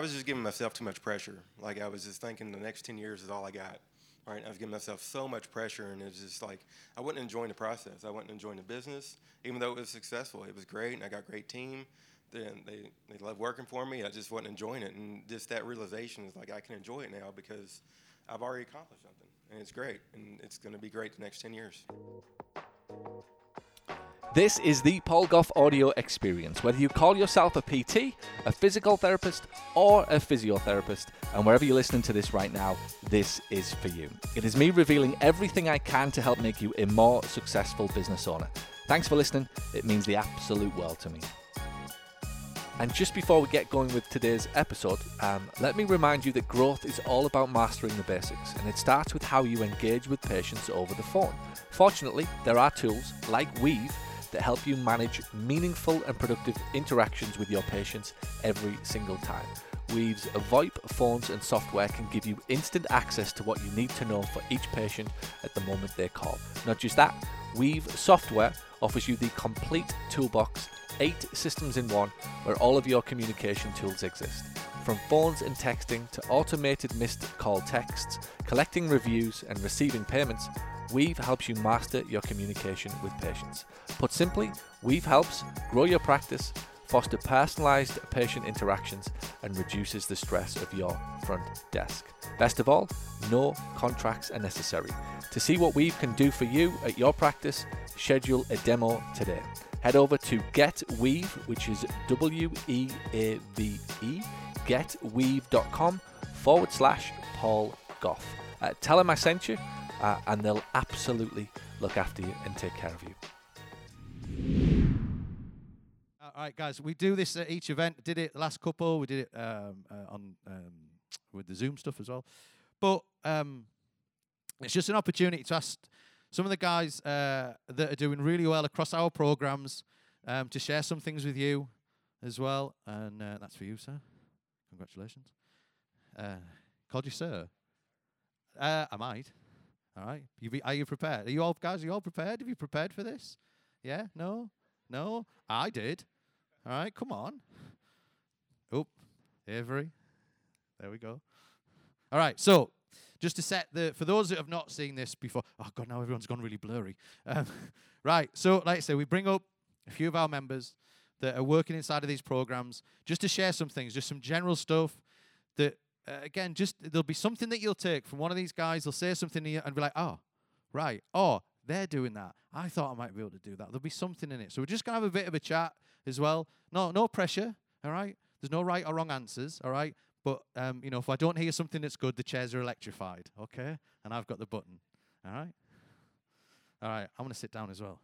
I was just giving myself too much pressure. Like I was just thinking the next 10 years is all I got. Right? I was giving myself so much pressure, and it was just like I wasn't enjoying the process. I wasn't enjoying the business, even though it was successful. It was great, and I got a great team. Then they they love working for me. I just wasn't enjoying it, and just that realization is like I can enjoy it now because I've already accomplished something, and it's great, and it's going to be great the next 10 years. This is the Paul Gough audio experience. Whether you call yourself a PT, a physical therapist, or a physiotherapist, and wherever you're listening to this right now, this is for you. It is me revealing everything I can to help make you a more successful business owner. Thanks for listening, it means the absolute world to me. And just before we get going with today's episode, um, let me remind you that growth is all about mastering the basics, and it starts with how you engage with patients over the phone. Fortunately, there are tools like Weave that help you manage meaningful and productive interactions with your patients every single time. Weave's VoIP phones and software can give you instant access to what you need to know for each patient at the moment they call. Not just that, Weave software offers you the complete toolbox, eight systems in one, where all of your communication tools exist. From phones and texting to automated missed call texts, collecting reviews, and receiving payments, Weave helps you master your communication with patients. Put simply, Weave helps grow your practice, foster personalized patient interactions, and reduces the stress of your front desk. Best of all, no contracts are necessary. To see what Weave can do for you at your practice, schedule a demo today. Head over to GetWeave, which is W E A V E, getweave.com forward slash Paul Gough. Uh, tell him I sent you uh, and they'll absolutely look after you and take care of you. All right, guys, we do this at each event. Did it the last couple. We did it um, uh, on um, with the Zoom stuff as well. But um, it's just an opportunity to ask some of the guys uh, that are doing really well across our programs um, to share some things with you as well. And uh, that's for you, sir. Congratulations. Uh, called you sir. Uh, I might. All right. Are you prepared? Are you all guys? Are you all prepared? Have you prepared for this? Yeah. No. No. I did. All right. Come on. Oh, Avery. There we go. All right. So, just to set the for those that have not seen this before. Oh God, now everyone's gone really blurry. Um, right. So, like I say, we bring up a few of our members that are working inside of these programs just to share some things, just some general stuff that uh, again, just there'll be something that you'll take from one of these guys. They'll say something to you and be like, oh, right. Oh, they're doing that. I thought I might be able to do that. There'll be something in it. So we're just going to have a bit of a chat as well. No, no pressure. All right. There's no right or wrong answers. All right. But, um, you know, if I don't hear something that's good, the chairs are electrified. Okay. And I've got the button. All right. All right. I'm going to sit down as well.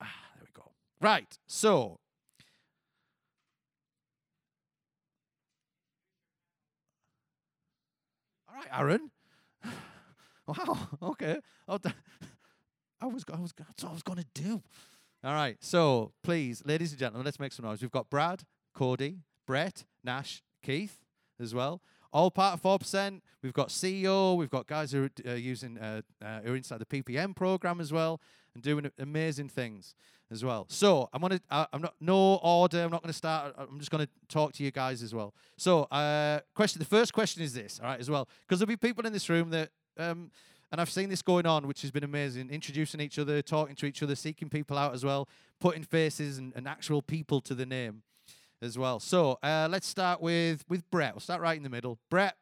Ah, there we go. Right. So right, Aaron. wow. Okay. Oh, I was, I was, that's what I was going to do. All right. So please, ladies and gentlemen, let's make some noise. We've got Brad, Cody, Brett, Nash, Keith as well. All part of four percent. We've got CEO. We've got guys who are uh, using uh, uh, who are inside the PPM program as well and doing amazing things as well. So I'm gonna, uh, I'm not no order. I'm not gonna start. I'm just gonna talk to you guys as well. So uh, question. The first question is this, all right, as well, because there'll be people in this room that, um, and I've seen this going on, which has been amazing. Introducing each other, talking to each other, seeking people out as well, putting faces and, and actual people to the name as well. So uh, let's start with with Brett. We'll start right in the middle. Brett,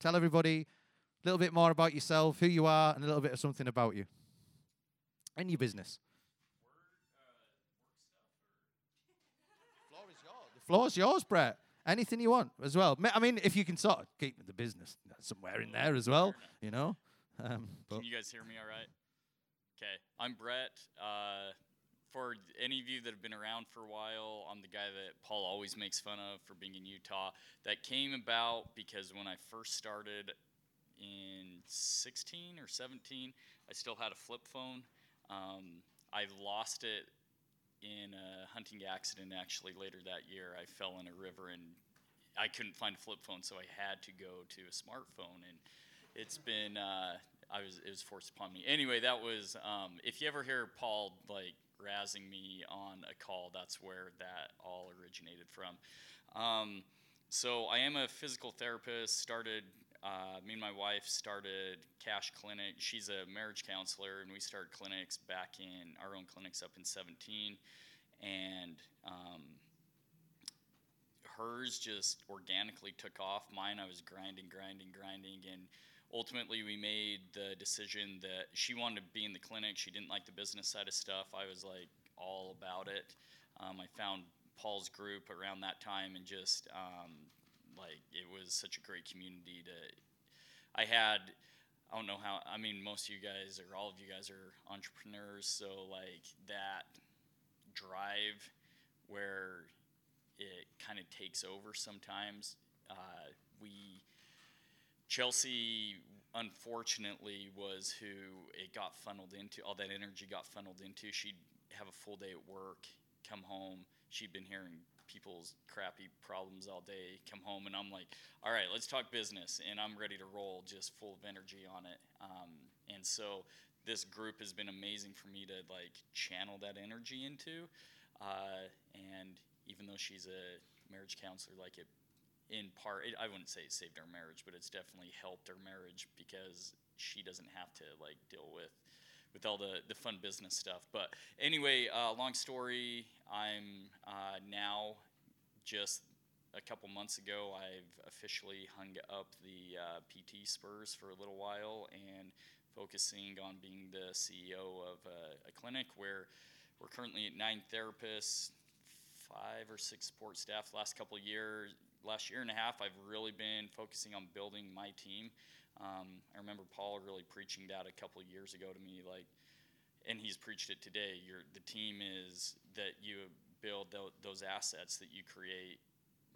tell everybody a little bit more about yourself, who you are, and a little bit of something about you your business. floor's yours, Brett. Anything you want as well. I mean, if you can sort of keep the business somewhere in there as well, you know. Um, can you guys hear me all right? Okay, I'm Brett. Uh, for any of you that have been around for a while, I'm the guy that Paul always makes fun of for being in Utah. That came about because when I first started in 16 or 17, I still had a flip phone. Um, I lost it in a hunting accident actually later that year. I fell in a river and I couldn't find a flip phone, so I had to go to a smartphone. And it's been, uh, I was, it was forced upon me. Anyway, that was, um, if you ever hear Paul like razzing me on a call, that's where that all originated from. Um, so I am a physical therapist. Started uh, me and my wife started Cash Clinic. She's a marriage counselor, and we started clinics back in our own clinics up in 17. And um, hers just organically took off. Mine, I was grinding, grinding, grinding, and ultimately we made the decision that she wanted to be in the clinic. She didn't like the business side of stuff. I was like all about it. Um, I found Paul's group around that time and just um, like it was such a great community to i had i don't know how i mean most of you guys or all of you guys are entrepreneurs so like that drive where it kind of takes over sometimes uh, we chelsea unfortunately was who it got funneled into all that energy got funneled into. She'd have a full day at work come home she'd been hearing people's crappy problems all day, come home, and I'm like, all right, let's talk business, and I'm ready to roll, just full of energy on it. Um, and so this group has been amazing for me to like channel that energy into. Uh, and even though she's a marriage counselor, like it, in part, it, I wouldn't say it saved our marriage, but it's definitely helped our marriage because she doesn't have to like deal with with all the, the fun business stuff. But anyway, uh, long story, I'm uh, now just a couple months ago, I've officially hung up the uh, PT Spurs for a little while and focusing on being the CEO of a, a clinic where we're currently at nine therapists, five or six support staff. Last couple years, last year and a half, I've really been focusing on building my team. Um, I remember Paul really preaching that a couple of years ago to me, like, and he's preached it today. Your the team is that you build th- those assets that you create,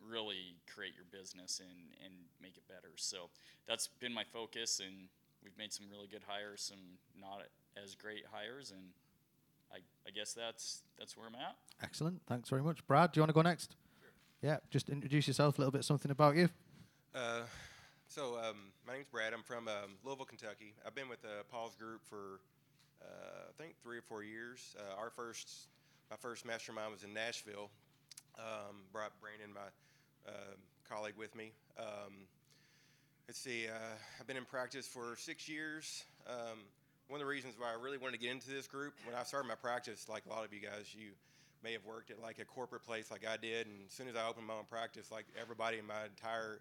really create your business and and make it better. So that's been my focus, and we've made some really good hires, some not as great hires, and I, I guess that's that's where I'm at. Excellent. Thanks very much, Brad. Do you want to go next? Sure. Yeah. Just introduce yourself a little bit. Something about you. Uh, so um, my name's Brad. I'm from um, Louisville, Kentucky. I've been with uh, Paul's group for uh, I think three or four years. Uh, our first, my first mastermind was in Nashville. Um, brought Brandon, my uh, colleague, with me. Um, let's see. Uh, I've been in practice for six years. Um, one of the reasons why I really wanted to get into this group when I started my practice, like a lot of you guys, you may have worked at like a corporate place like I did, and as soon as I opened my own practice, like everybody in my entire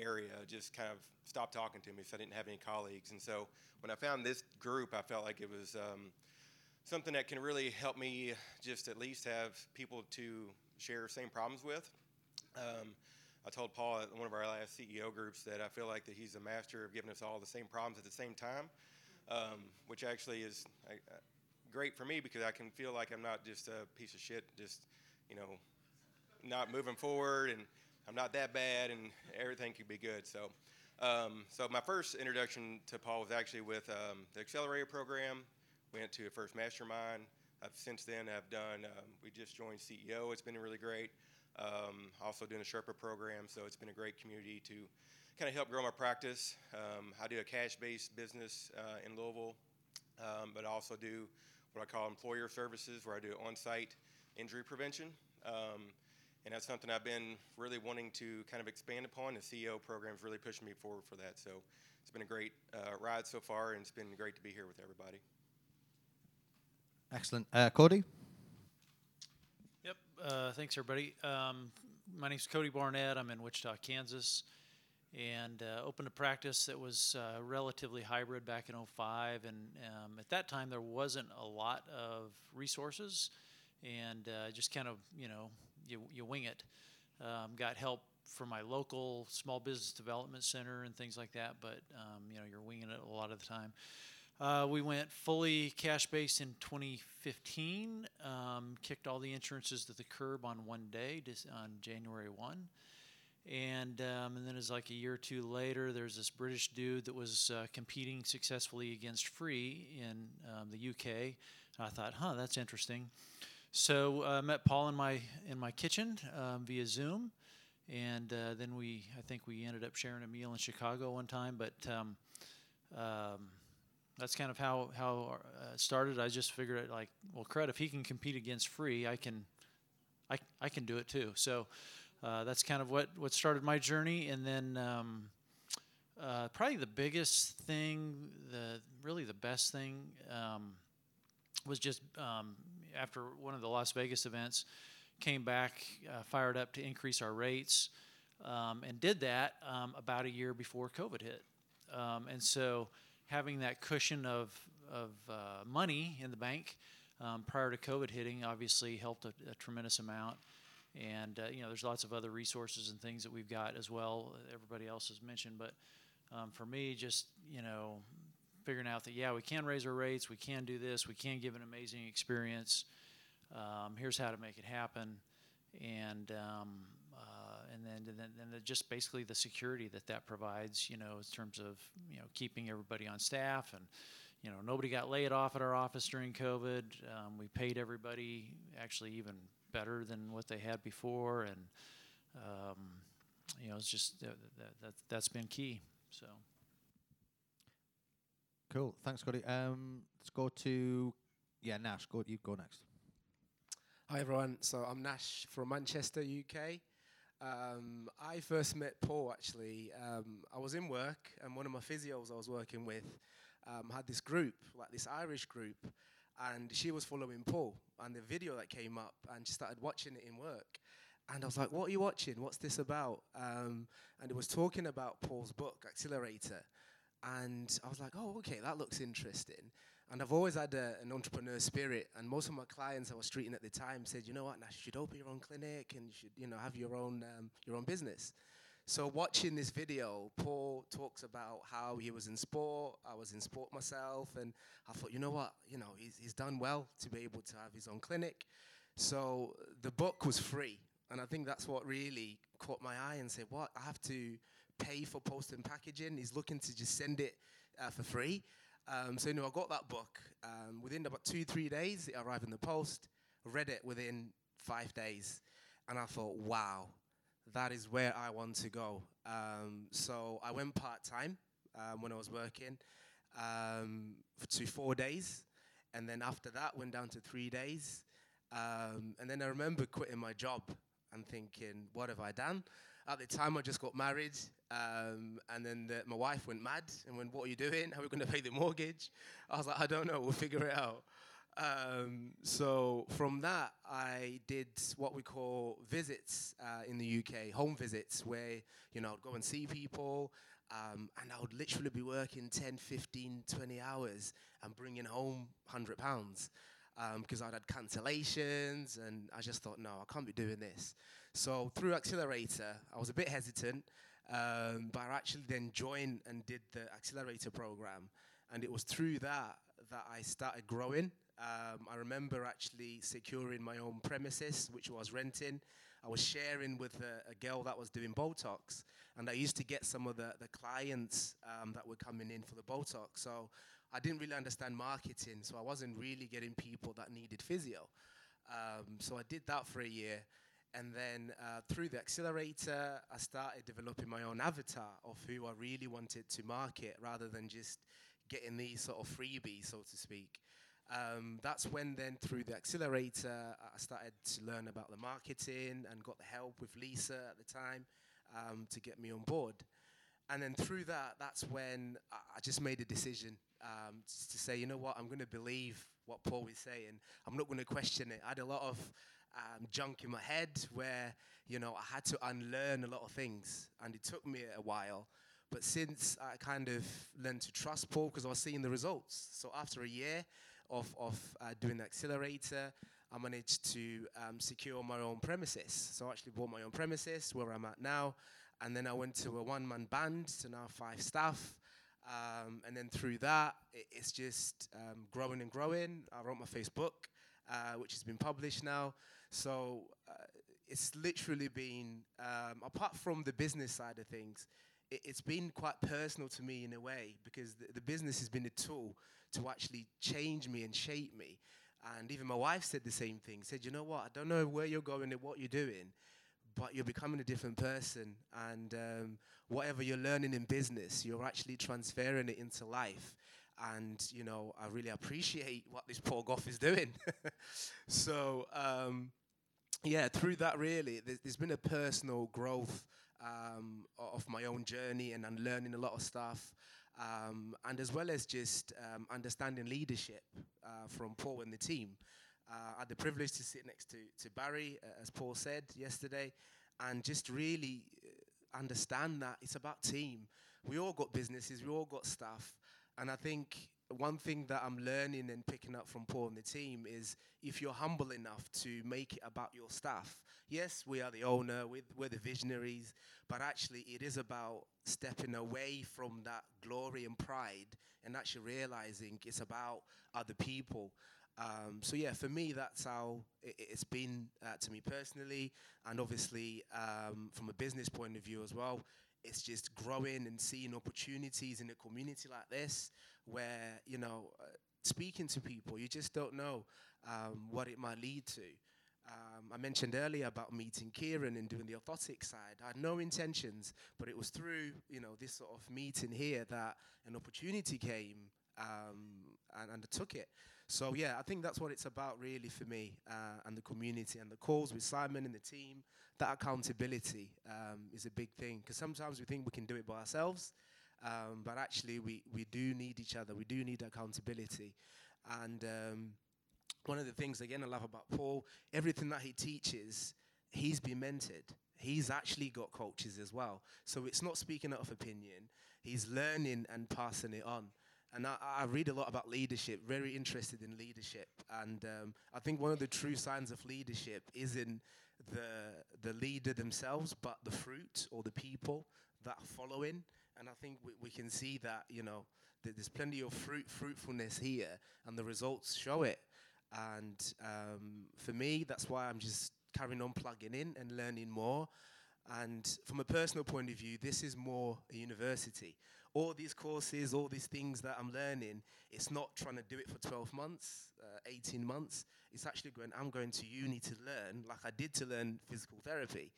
area just kind of stopped talking to me so I didn't have any colleagues. And so when I found this group, I felt like it was um, something that can really help me just at least have people to share same problems with. Um, I told Paul at one of our last CEO groups that I feel like that he's a master of giving us all the same problems at the same time, um, which actually is uh, great for me because I can feel like I'm not just a piece of shit, just you know, not moving forward and I'm not that bad, and everything could be good. So, um, so my first introduction to Paul was actually with um, the accelerator program. Went to a first mastermind. I've, since then, I've done. Um, we just joined CEO. It's been really great. Um, also doing a Sherpa program, so it's been a great community to kind of help grow my practice. Um, I do a cash-based business uh, in Louisville, um, but I also do what I call employer services, where I do on-site injury prevention. And that's something I've been really wanting to kind of expand upon. The CEO program is really pushing me forward for that. So it's been a great uh, ride so far, and it's been great to be here with everybody. Excellent. Uh, Cody? Yep. Uh, thanks, everybody. Um, my name's Cody Barnett. I'm in Wichita, Kansas, and uh, opened a practice that was uh, relatively hybrid back in 05. And um, at that time, there wasn't a lot of resources, and uh, just kind of, you know, you, you wing it. Um, got help from my local small business development center and things like that, but um, you know you're winging it a lot of the time. Uh, we went fully cash based in 2015. Um, kicked all the insurances to the curb on one day, on January 1. And, um, and then it's like a year or two later, there's this British dude that was uh, competing successfully against Free in um, the UK. And I thought, huh, that's interesting. So I uh, met Paul in my in my kitchen um, via Zoom, and uh, then we I think we ended up sharing a meal in Chicago one time. But um, um, that's kind of how how uh, it started. I just figured it like, well, crud, if he can compete against free, I can I I can do it too. So. uh, that's kind of what what started my journey, and then. Um, uh, probably the biggest thing, the really the best thing, um, was just um, after one of the Las Vegas events, came back uh, fired up to increase our rates, um, and did that um, about a year before COVID hit, um, and so having that cushion of of uh, money in the bank um, prior to COVID hitting obviously helped a, a tremendous amount. And uh, you know, there's lots of other resources and things that we've got as well. Everybody else has mentioned, but um, for me, just you know, figuring out that yeah, we can raise our rates, we can do this, we can give an amazing experience. Um, here's how to make it happen, and um, uh, and then and then and then just basically the security that that provides, you know, in terms of you know keeping everybody on staff and. You know, nobody got laid off at our office during COVID. Um, we paid everybody actually even better than what they had before, and um, you know, it's just that, that that's been key. So Cool. Thanks, Cody. Um, let's go to yeah, Nash. Go. You go next. Hi everyone. So I'm Nash from Manchester, UK. Um, I first met Paul actually. Um, I was in work, and one of my physios I was working with um, had this group, like this Irish group, and she was following Paul and the video that came up, and she started watching it in work. And I was like, "What are you watching? What's this about?" Um, and it was talking about Paul's book, Accelerator. And I was like, "Oh, okay, that looks interesting." And I've always had a, an entrepreneur spirit, and most of my clients I was treating at the time said, "You know what, Nash, you should open your own clinic and you should, you know, have your own um, your own business." So watching this video, Paul talks about how he was in sport. I was in sport myself, and I thought, you know what, you know, he's, he's done well to be able to have his own clinic. So the book was free, and I think that's what really caught my eye and said, what, I have to pay for post and packaging. He's looking to just send it uh, for free. Um, so you know, I got that book. Um, within about two, three days, it arrived in the post. Read it within five days, and I thought, wow, that is where I want to go. Um, so I went part time um, when I was working um, to four days, and then after that went down to three days. Um, and then I remember quitting my job and thinking, what have I done? At the time, I just got married, um, and then the, my wife went mad and went, "What are you doing? How are we going to pay the mortgage?" I was like, "I don't know. We'll figure it out." Um, so from that, I did what we call visits uh, in the UK, home visits, where you know I'd go and see people, um, and I would literally be working 10, 15, 20 hours and bringing home 100 pounds because um, I'd had cancellations, and I just thought, no, I can't be doing this. So through Accelerator, I was a bit hesitant, um, but I actually then joined and did the Accelerator program, and it was through that that I started growing. Um, I remember actually securing my own premises, which I was renting. I was sharing with a, a, girl that was doing Botox, and I used to get some of the, the clients um, that were coming in for the Botox. So I didn't really understand marketing, so I wasn't really getting people that needed physio. Um, so I did that for a year. And then uh, through the accelerator, I started developing my own avatar of who I really wanted to market rather than just getting these sort of freebies, so to speak. Um, that's when then through the accelerator I started to learn about the marketing and got the help with Lisa at the time um, to get me on board. And then through that, that's when I just made a decision um, to say, you know what, I'm going to believe what Paul was saying. I'm not going to question it. I had a lot of um, junk in my head where, you know, I had to unlearn a lot of things. And it took me a while. But since I kind of learned to trust Paul because I was seeing the results. So after a year of, of uh, doing the accelerator, I managed to um, secure my own premises. So I actually bought my own premises where I'm at now. And then I went to a one man band so now five staff. Um, and then through that, it, it's just um, growing and growing. I wrote my Facebook, uh, which has been published now. So uh, it's literally been, um, apart from the business side of things, it, has been quite personal to me in a way because the, the business has been a tool to actually change me and shape me. And even my wife said the same thing. Said, you know what? I don't know where you're going and what you're doing, but you're becoming a different person. And um, whatever you're learning in business, you're actually transferring it into life. And you know, I really appreciate what this Paul Gough is doing. so um, yeah, through that, really, there's, there's been a personal growth um, of my own journey and I'm learning a lot of stuff. Um, and as well as just um, understanding leadership uh, from Paul and the team. Uh, I had the privilege to sit next to, to Barry, uh, as Paul said yesterday, and just really uh, understand that it's about team. We all got businesses, we all got stuff, and I think one thing that I'm learning and picking up from Paul and the team is if you're humble enough to make it about your staff. Yes, we are the owner, we're, we're the visionaries, but actually it is about stepping away from that glory and pride and actually realizing it's about other people. Um, so yeah, for me, that's how it, has been uh, to me personally, and obviously um, from a business point of view as well it's just growing and seeing opportunities in a community like this where, you know, uh, speaking to people, you just don't know um, what it might lead to. Um, I mentioned earlier about meeting Kieran and doing the orthotic side. I had no intentions, but it was through, you know, this sort of meeting here that an opportunity came um, and, and I took it. So yeah, I think that's what it's about really for me uh, and the community and the calls with Simon and the team. That accountability um, is a big thing because sometimes we think we can do it by ourselves, um, but actually we we do need each other. We do need accountability, and um, one of the things again I love about Paul, everything that he teaches, he's been mentored. He's actually got coaches as well. So it's not speaking out of opinion. He's learning and passing it on and I, I, read a lot about leadership, very interested in leadership. And um, I think one of the true signs of leadership is in the, the leader themselves, but the fruit or the people that are following. And I think we, we can see that, you know, that there's plenty of fruit, fruitfulness here, and the results show it. And um, for me, that's why I'm just carrying on plugging in and learning more. And from a personal point of view, this is more a university all these courses, all these things that I'm learning, it's not trying to do it for 12 months, uh, 18 months. It's actually going, I'm going to uni to learn, like I did to learn physical therapy,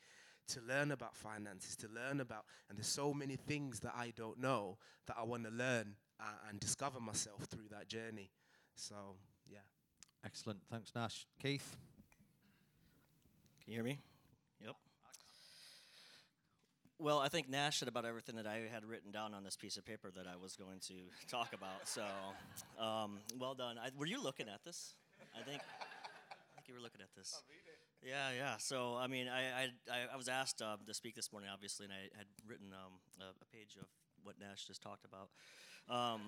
to learn about finances, to learn about, and there's so many things that I don't know that I want to learn uh, and discover myself through that journey. So, yeah. Excellent. Thanks, Nash. Keith? Can you hear me? Well, I think Nash said about everything that I had written down on this piece of paper that I was going to talk about. So, um, well done. I, were you looking at this? I think. I think you were looking at this. Yeah, yeah. So, I mean, I I, I was asked uh, to speak this morning, obviously, and I had written um, a, a, page of what Nash just talked about um,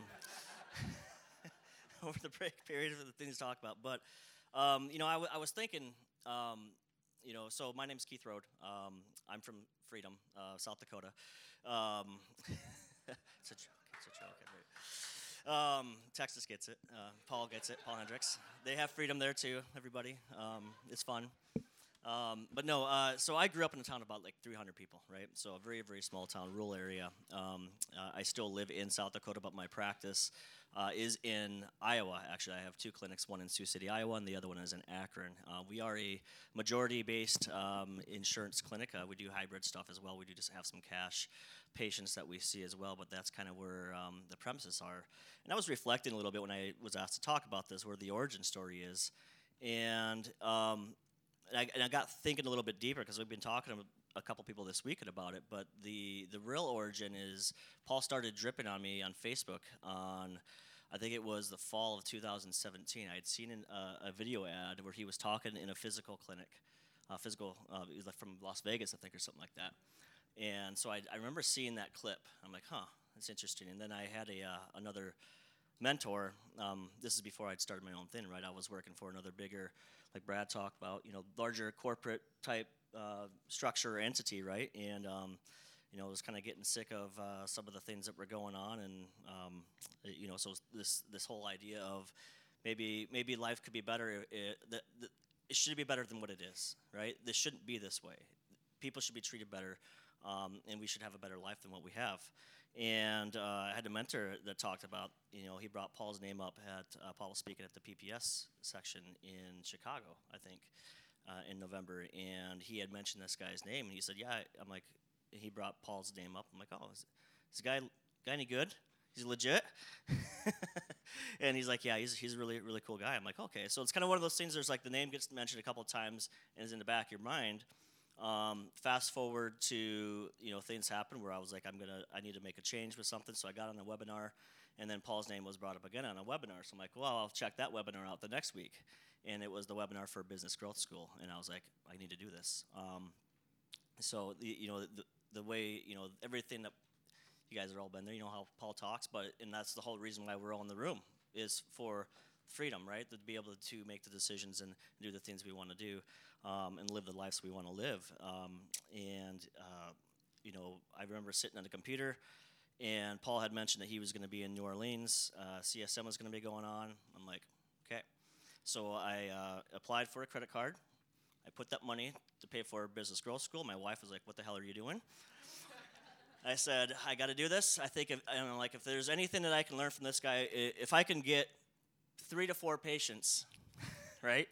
over the break period of the things to talk about. But, um, you know, I, w- I was thinking um, you know, so my name's Keith Road. Um, I'm from Freedom, uh, South Dakota. Um, it's a joke. It's a joke. Um, Texas gets it. Uh, Paul gets it. Paul Hendricks. They have freedom there too. Everybody. Um, it's fun. Um, but no, uh, so I grew up in a town of about like 300 people, right? So a very, very small town, rural area. Um, uh, I still live in South Dakota, but my practice uh, is in Iowa. Actually, I have two clinics, one in Sioux City, Iowa, and the other one is in Akron. Uh, we are a majority-based um, insurance clinic. Uh, we do hybrid stuff as well. We do just have some cash patients that we see as well, but that's kind of where um, the premises are. And I was reflecting a little bit when I was asked to talk about this, where the origin story is. And, um, and, I, and I got thinking a little bit deeper because we've been talking to a couple people this weekend about it, but the the real origin is Paul started dripping on me on Facebook on I think it was the fall of 2017. I had seen an, uh, a video ad where he was talking in a physical clinic, uh, physical uh, was like from Las Vegas, I think, or something like that. And so I, I remember seeing that clip. I'm like, huh, that's interesting. And then I had a uh, another mentor. Um, this is before I'd started my own thing, right? I was working for another bigger, like Brad talked about, you know, larger corporate type uh, structure or entity, right? And um, you know, was kind of getting sick of uh, some of the things that were going on, and um, you know, so this this whole idea of maybe maybe life could be better. It, the, it should be better than what it is, right? This shouldn't be this way. People should be treated better, um, and we should have a better life than what we have. And uh, I had a mentor that talked about, you know, he brought Paul's name up at uh, Paul was speaking at the PPS section in Chicago, I think, uh, in November, and he had mentioned this guy's name, and he said, "Yeah." I'm like, he brought Paul's name up. I'm like, "Oh, is, is this guy guy any good?" He's legit. and he's like, yeah, he's, he's a really, really cool guy. I'm like, okay. So it's kind of one of those things, there's like the name gets mentioned a couple of times and is in the back of your mind. Um, fast forward to, you know, things happen where I was like, I'm to, I need to make a change with something. So I got on a webinar and then Paul's name was brought up again on a webinar. So I'm like, well, I'll check that webinar out the next week. And it was the webinar for Business Growth School. And I was like, I need to do this. Um, so, the, you know, the, the way, you know, everything that you guys have all been there, you know how Paul talks, but, and that's the whole reason why we're all in the room is for freedom, right? To be able to make the decisions and do the things we want to do um, and live the lives we want to live. Um, and, uh, you know, I remember sitting on the computer and Paul had mentioned that he was going to be in New Orleans. Uh, CSM was going to be going on. I'm like, okay. So I uh, applied for a credit card. I put that money to pay for business growth school. My wife was like, "What the hell are you doing?" I said, "I got to do this. I think if, I know, like if there's anything that I can learn from this guy, if I can get three to four patients, right?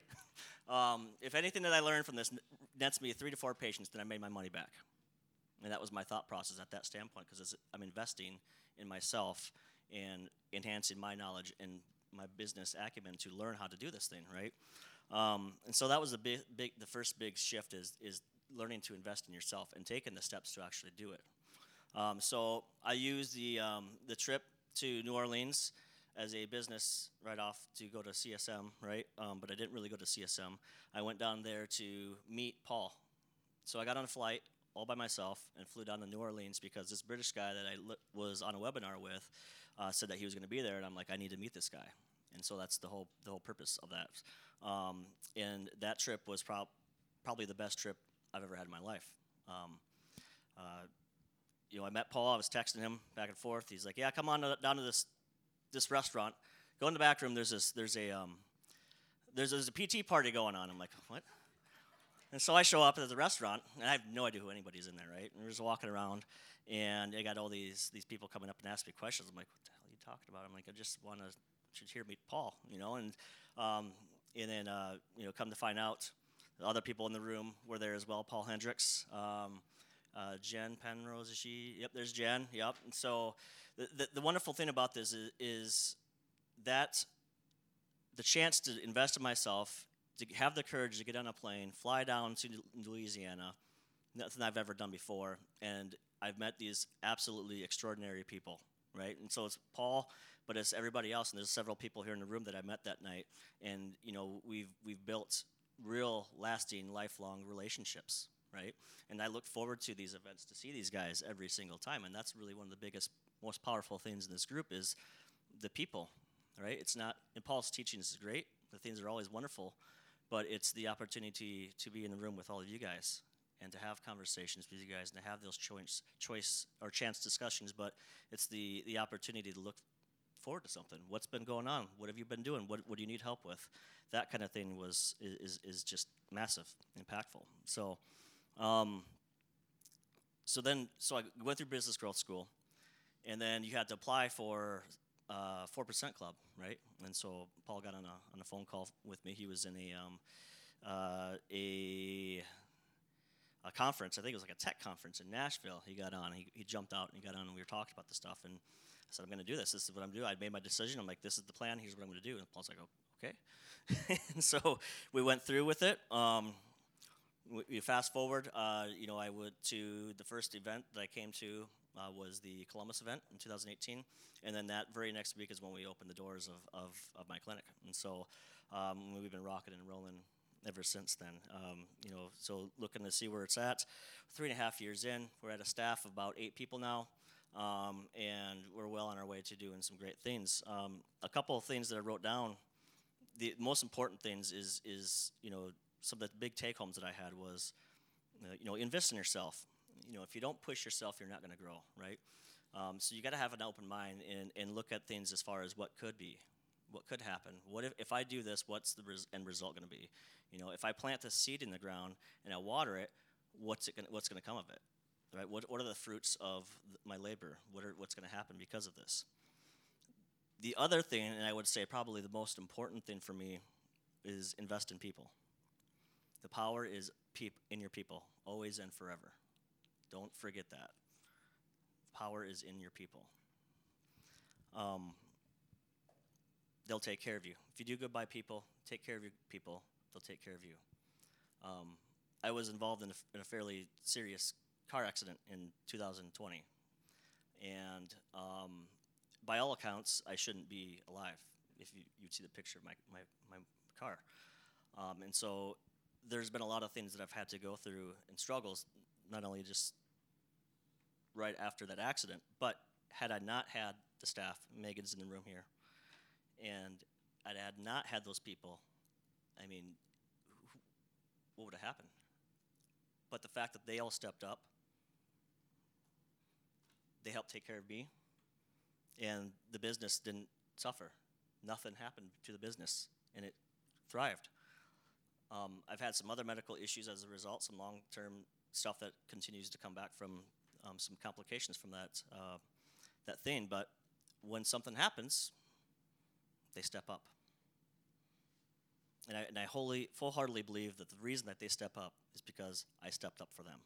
Um, if anything that I learned from this nets me three to four patients, then I made my money back." And that was my thought process at that standpoint because I'm investing in myself and enhancing my knowledge and my business acumen to learn how to do this thing, right? Um, and so that was the big, big, the first big shift is is learning to invest in yourself and taking the steps to actually do it. Um, so I used the um, the trip to New Orleans as a business right off to go to CSM, right? Um, but I didn't really go to CSM. I went down there to meet Paul. So I got on a flight all by myself and flew down to New Orleans because this British guy that I li- was on a webinar with uh, said that he was going to be there, and I'm like, I need to meet this guy, and so that's the whole the whole purpose of that. Um, and that trip was prob- probably the best trip I've ever had in my life. Um, uh, you know, I met Paul. I was texting him back and forth. He's like, "Yeah, come on down to this this restaurant. Go in the back room. There's this. There's a um, there's, there's a PT party going on." I'm like, "What?" And so I show up at the restaurant, and I have no idea who anybody's in there, right? And we're just walking around, and I got all these these people coming up and asking me questions. I'm like, "What the hell are you talking about?" I'm like, "I just want to should hear meet Paul," you know, and um, and then uh, you know, come to find out, the other people in the room were there as well. Paul Hendricks, um, uh, Jen Penrose, is she? Yep, there's Jen. Yep. And so the, the, the wonderful thing about this is, is that the chance to invest in myself, to have the courage to get on a plane, fly down to Louisiana, nothing I've ever done before, and I've met these absolutely extraordinary people, right? And so it's Paul, but it's everybody else, and there's several people here in the room that I met that night, and you know we've we've built real, lasting, lifelong relationships, right? And I look forward to these events to see these guys every single time, and that's really one of the biggest, most powerful things in this group is the people, right? It's not, and Paul's teachings is great. The things are always wonderful, but it's the opportunity to be in the room with all of you guys and to have conversations with you guys and to have those choice, choice or chance discussions. But it's the the opportunity to look forward to something. What's been going on? What have you been doing? What, what do you need help with? That kind of thing was is, is just massive, impactful. So, um, so then so I went through business growth school, and then you had to apply for uh, four uh, percent club, right? And so Paul got on a on a phone call with me. He was in a um, uh, a a conference. I think it was like a tech conference in Nashville. He got on. He, he jumped out and he got on, and we were talking about the stuff. And I said, I'm going to do this. This is what I'm doing. I made my decision. I'm like, this is the plan. Here's what I'm going to do. And Paul's like, oh, okay. and so we went through with it. Um, we, fast forward. Uh, you know, I went to the first event that I came to uh, was the Columbus event in 2018, and then that very next week is when we opened the doors of, of, of my clinic. And so um, we've been rocking and rolling ever since then. Um, you know, so looking to see where it's at. Three and a half years in, we're at a staff of about eight people now. Um, and we're well on our way to doing some great things. Um, a couple of things that I wrote down. The most important things is is you know some of the big take homes that I had was uh, you know invest in yourself. You know if you don't push yourself, you're not going to grow, right? Um, so you got to have an open mind and, and look at things as far as what could be, what could happen. What if, if I do this? What's the res- end result going to be? You know, if I plant a seed in the ground and I water it, what's it gonna, what's going to come of it? Right? What, what are the fruits of my labor? What are, what's going to happen because of this? The other thing, and I would say probably the most important thing for me, is invest in people. The power is peop- in your people, always and forever. Don't forget that. Power is in your people. um, they'll take care of you. If you do good by people, take care of your people, they'll take care of you. Um, I was involved in a, in a fairly serious car accident in 2020, and um, by all accounts, I shouldn't be alive. If you, you'd see the picture of my, my, my car. Um, and so there's been a lot of things that I've had to go through and struggles, not only just right after that accident, but had I not had the staff, Megan's in the room here, and I'd had not had those people, I mean, wh- what would have happened? But the fact that they all stepped up, they helped take care of me, and the business didn't suffer. Nothing happened to the business, and it thrived. Um, I've had some other medical issues as a result, some long-term stuff that continues to come back from um, some complications from that uh, that thing. But when something happens, they step up, and I, and I wholly, full-heartedly believe that the reason that they step up is because I stepped up for them.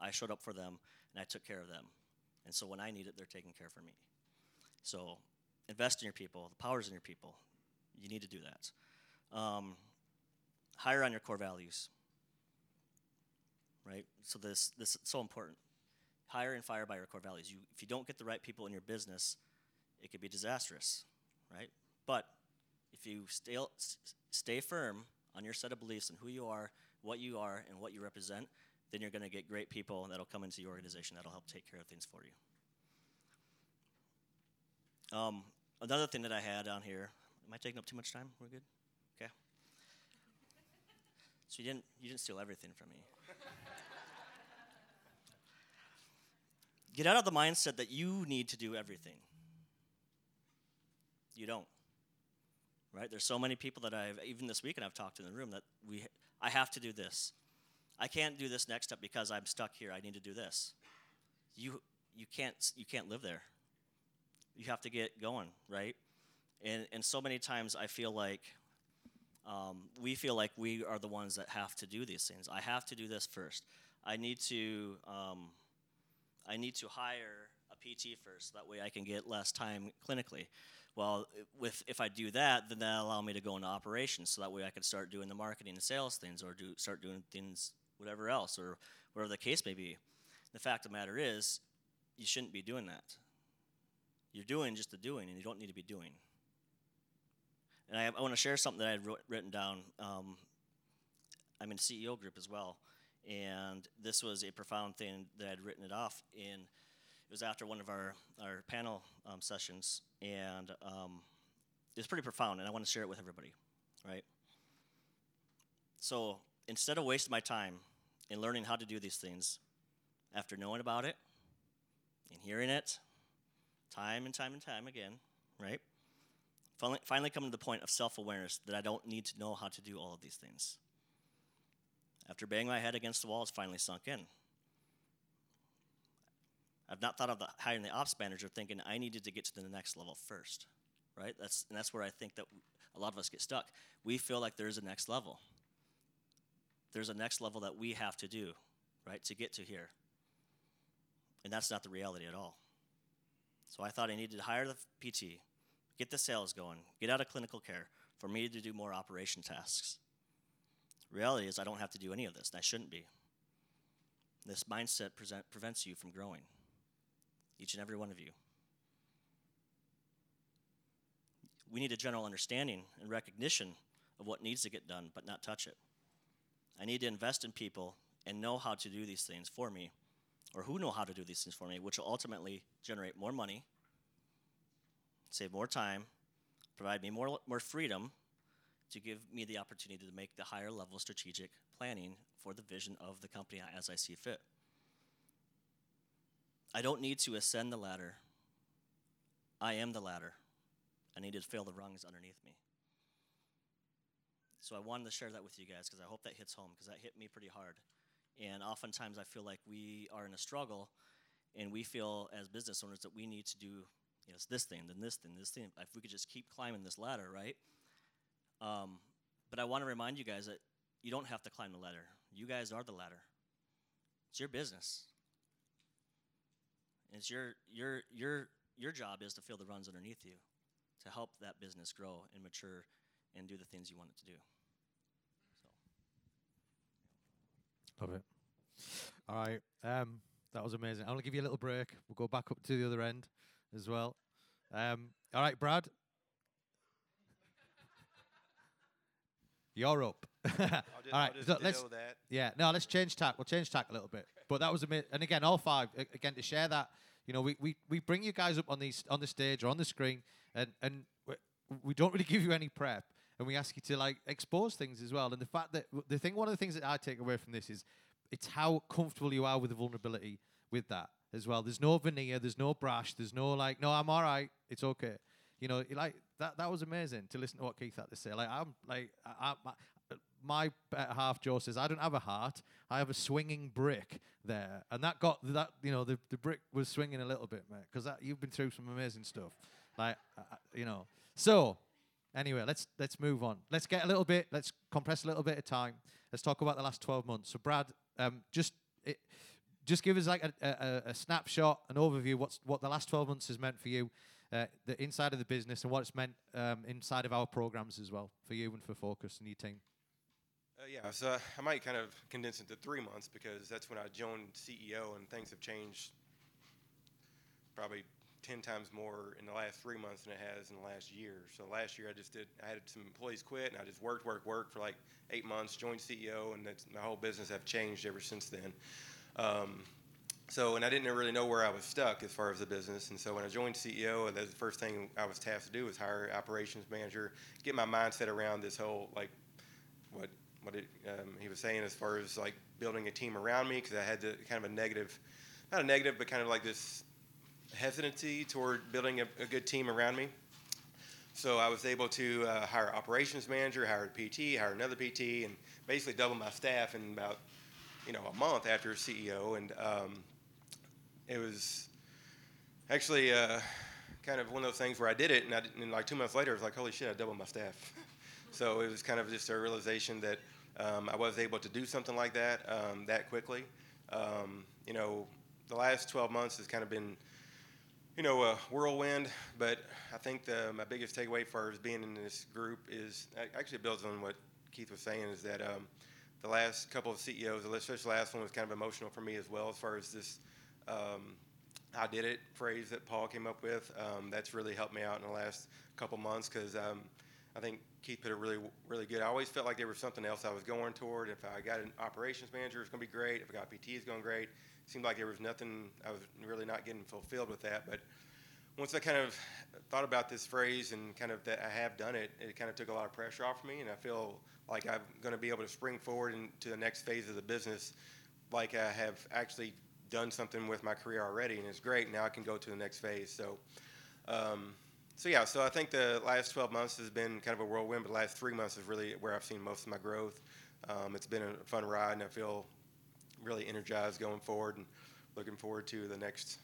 I showed up for them, and I took care of them. And so when I need it, they're taking care for me. So invest in your people. The power's in your people. You need to do that. Um, hire on your core values. Right? So this this is so important. Hire and fire by your core values. You, if you don't get the right people in your business, it could be disastrous, right? But if you stay stay firm on your set of beliefs and who you are, what you are, and what you represent, then you're going to get great people that'll come into your organization that'll help take care of things for you. Um, another thing that I had on here. Am I taking up too much time? We're good. So you didn't you didn't steal everything from me. Get out of the mindset that you need to do everything. You don't. Right? There's so many people that I've even this week and I've talked in the room that we I have to do this. I can't do this next step because I'm stuck here. I need to do this. You you can't you can't live there. You have to get going, right? And and so many times I feel like um, we feel like we are the ones that have to do these things. I have to do this first. I need to um, I need to hire a PT first. That way I can get less time clinically. Well, with if I do that, then that allow me to go into operations. So that way I can start doing the marketing and sales things, or do start doing things whatever else, or whatever the case may be. The fact of the matter is, you shouldn't be doing that. You're doing just the doing, and you don't need to be doing. And I, I want to share something that I had written down. Um, I'm in CEO group as well, and this was a profound thing that I'd written it off in. It was after one of our our panel um, sessions, and um, it was pretty profound, and I want to share it with everybody, right? So instead of wasting my time in learning how to do these things, after knowing about it and hearing it time and time and time again, right? Finally, coming to the point of self awareness that I don't need to know how to do all of these things. After banging my head against the wall, it's finally sunk in. I've not thought of the, hiring the ops manager thinking I needed to get to the next level first, right? That's, and that's where I think that a lot of us get stuck. We feel like there's a next level. There's a next level that we have to do, right, to get to here. And that's not the reality at all. So I thought I needed to hire the PT, get the sales going, get out of clinical care for me to do more operation tasks. Reality is, I don't have to do any of this, and I shouldn't be. This mindset present, prevents you from growing, each and every one of you. We need a general understanding and recognition of what needs to get done, but not touch it. I need to invest in people and know how to do these things for me, or who know how to do these things for me, which will ultimately generate more money, save more time, provide me more, more freedom to give me the opportunity to make the higher level strategic planning for the vision of the company as I see fit. I don't need to ascend the ladder. I am the ladder. I need to fill the rungs underneath me. So I wanted to share that with you guys because I hope that hits home because that hit me pretty hard. And oftentimes I feel like we are in a struggle and we feel as business owners that we need to do you know, this thing, then this thing, this thing. If we could just keep climbing this ladder, right? Um, but I want to remind you guys that you don't have to climb the ladder. You guys are the ladder. It's your business. It's your your your your job is to fill the runs underneath you, to help that business grow and mature, and do the things you want it to do. Love it. All right. Um, that was amazing. I'm going to give you a little break. We'll go back up to the other end as well. Um, all right, Brad. You're up. All right. so let's, yeah, no, let's change tack. We'll change tack a little bit. But that was a And again, all five, again, to share that, you know, we, we, we bring you guys up on these on the stage or on the screen, and, and we, we don't really give you any prep. And we ask you to like expose things as well. And the fact that the thing, one of the things that I take away from this is it's how comfortable you are with the vulnerability with that as well. There's no veneer, there's no brash, there's no like, no, I'm all right, it's okay. You know, like that. That was amazing to listen to what Keith had to say. Like I'm like I, I, my, half Joe says I don't have a heart. I have a swinging brick there, and that got that. You know, the, the brick was swinging a little bit, mate, because you've been through some amazing stuff. Like uh, you know, so anyway, let's let's move on. Let's get a little bit. Let's compress a little bit of time. Let's talk about the last 12 months. So, Brad, um, just it, just give us like a, a, a snapshot, an overview. What's what the last 12 months has meant for you, uh, the inside of the business, and what it's meant um, inside of our programs as well for you and for Focus and your team. Uh, yeah, so I might kind of condense it to three months because that's when I joined CEO and things have changed probably 10 times more in the last three months than it has in the last year. So last year I just did, I had some employees quit and I just worked, worked, worked for like eight months, joined CEO, and my whole business have changed ever since then. Um, so, and I didn't really know where I was stuck as far as the business. And so when I joined CEO, the first thing I was tasked to do was hire operations manager, get my mindset around this whole like what what it, um, he was saying as far as like building a team around me because I had kind of a negative, not a negative, but kind of like this hesitancy toward building a, a good team around me. So I was able to uh, hire operations manager, hire a PT, hire another PT, and basically double my staff in about you know a month after CEO, and um, it was actually uh, kind of one of those things where I did it, and, I, and like two months later, I was like, holy shit, I doubled my staff. so it was kind of just a realization that um, I was able to do something like that um, that quickly. Um, you know, the last 12 months has kind of been, you know, a whirlwind, but I think the, my biggest takeaway for being in this group is actually builds on what Keith was saying is that um, the last couple of CEOs, especially the last one was kind of emotional for me as well as far as this um, I did it phrase that Paul came up with. Um, that's really helped me out in the last couple months because um, I think Keith put it really, really good. I always felt like there was something else I was going toward. If I got an operations manager, it's going to be great. If I got PT, it's going great. It seemed like there was nothing. I was really not getting fulfilled with that. But once I kind of thought about this phrase and kind of that I have done it, it kind of took a lot of pressure off me, and I feel like I'm going to be able to spring forward into the next phase of the business, like I have actually done something with my career already, and it's great. Now I can go to the next phase. So, um, so yeah. So I think the last 12 months has been kind of a whirlwind, but the last three months is really where I've seen most of my growth. Um, it's been a fun ride, and I feel really energized going forward, and looking forward to the next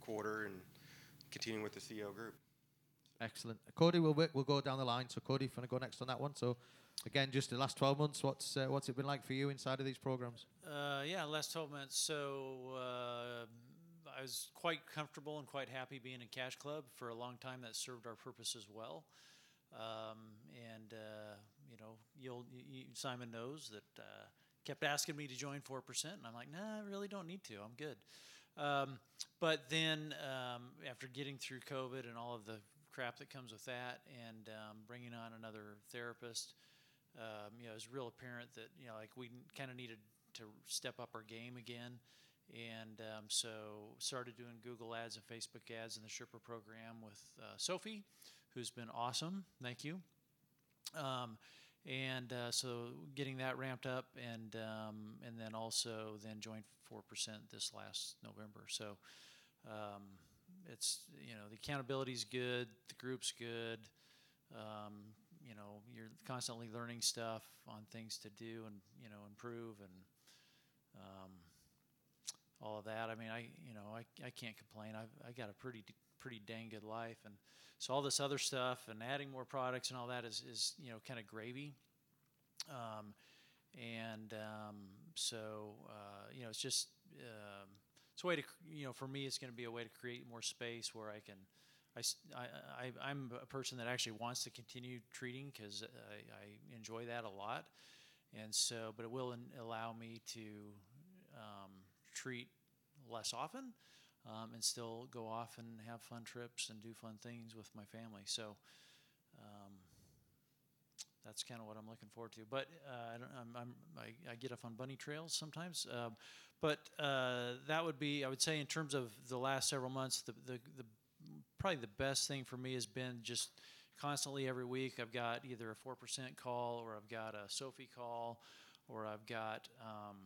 quarter and continuing with the CEO group. Excellent. Cody, we'll we'll go down the line. So Cody, if you want to go next on that one. So again, just the last 12 months, what's uh, what's it been like for you inside of these programs? Uh, yeah, last 12 months. So uh, I was quite comfortable and quite happy being in Cash Club for a long time. That served our purpose as well. Um, and uh, you know, you'll you, Simon knows that uh, kept asking me to join four percent, and I'm like, nah, I really don't need to. I'm good. Um, but then um, after getting through COVID and all of the crap that comes with that, and um, bringing on another therapist, um, you know, it was real apparent that you know, like we kind of needed to step up our game again, and um, so started doing Google ads and Facebook ads in the Sherpa program with uh, Sophie, who's been awesome. Thank you. Um, and uh, so getting that ramped up, and um, and then also then joined four percent this last November. So um, it's you know the accountability is good, the group's good. Um, you know you're constantly learning stuff on things to do and you know improve and um, all of that. I mean I you know I, I can't complain. I've I got a pretty pretty dang good life and so all this other stuff and adding more products and all that is is you know kind of gravy. Um, and um, so uh, you know it's just um, it's a way to you know for me it's going to be a way to create more space where I can. I, I, I, am a person that actually wants to continue treating because I, I enjoy that a lot. And so, but it will allow me to um, treat less often um, and still go off and have fun trips and do fun things with my family. So um, that's kind of what I'm looking forward to. But uh, I, don't, I'm, I'm, I, I get off on bunny trails sometimes. Um, but uh, that would be, I would say, in terms of the last several months, the, the, the probably the best thing for me has been just constantly every week I've got either a 4% call or I've got a Sophie call or I've got, um,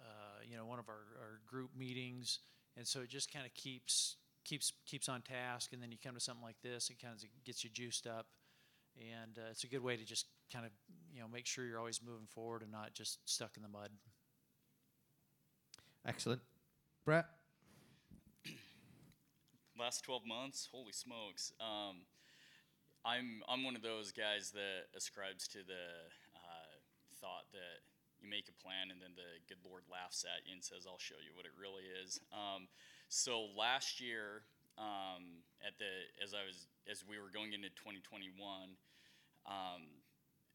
uh, you know, one of our, our group meetings. And so it just kind of keeps, keeps, keeps on task. And then you come to something like this, it kind of gets you juiced up. And uh, it's a good way to just kind of, you know, make sure you're always moving forward and not just stuck in the mud. Excellent. Brett? Last 12 months holy smokes. Um, i'm i'm one of those guys that ascribes to the uh, thought that you make a plan and then the good lord laughs at you and says i'll show you what it really is. Um, so last year um, at the as i was as we were going into 2021 um,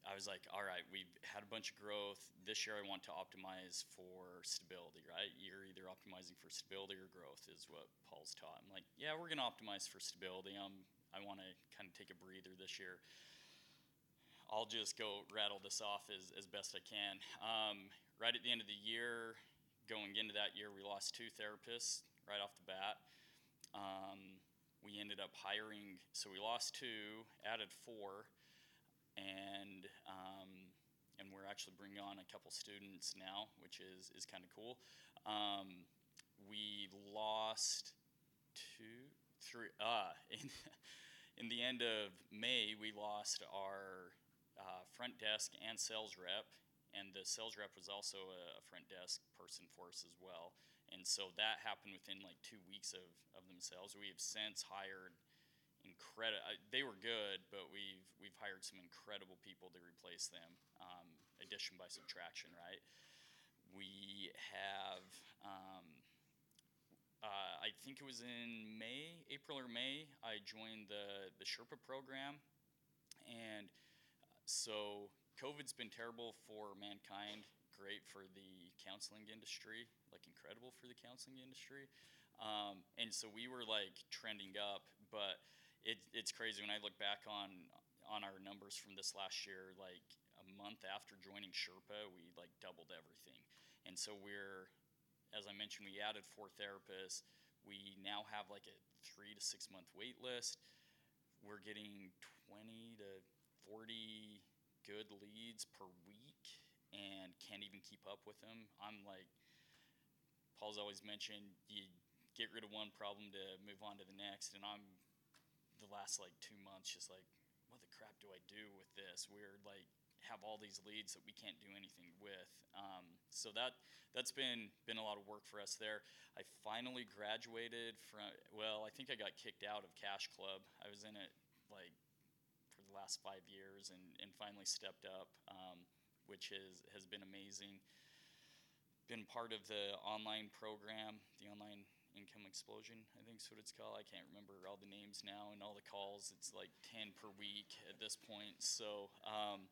I was like, all right, we've had a bunch of growth. This year I want to optimize for stability, right? You're either optimizing for stability or growth, is what Paul's taught. I'm like, yeah, we're going to optimize for stability. Um, I want to kind of take a breather this year. I'll just go rattle this off as, as best I can. Um, right at the end of the year, going into that year, we lost two therapists right off the bat. Um, we ended up hiring, so we lost two, added four and um, and we're actually bringing on a couple students now, which is is kind of cool. Um, we lost two, three. Uh, in in the end of May, we lost our uh, front desk and sales rep, and the sales rep was also a, a front desk person for us as well. And so that happened within like two weeks of, of themselves. We have since hired incredible. They were good, but we've we've hired some incredible people to replace them. Um, addition by subtraction, right? We have. Um, uh, I think it was in May, April or May. I joined the the Sherpa program, and so COVID's been terrible for mankind. Great for the counseling industry, like incredible for the counseling industry. Um, and so we were like trending up, but it, it's crazy when I look back on on our numbers from this last year. Like a month after joining Sherpa, we like doubled everything, and so we're, as I mentioned, we added four therapists. We now have like a three to six month wait list. We're getting 20 to 40 good leads per week and can't even keep up with them. I'm like, Paul's always mentioned you get rid of one problem to move on to the next, and I'm the last like two months just like what the crap do I do with this? We're like have all these leads that we can't do anything with. Um, so that that's been been a lot of work for us there. I finally graduated from well, I think I got kicked out of Cash Club. I was in it like for the last five years and, and finally stepped up, um, which is has been amazing. Been part of the online program, the online income explosion i think is what it's called. I can't remember all the names now and all the calls. It's like 10 per week at this point. So um,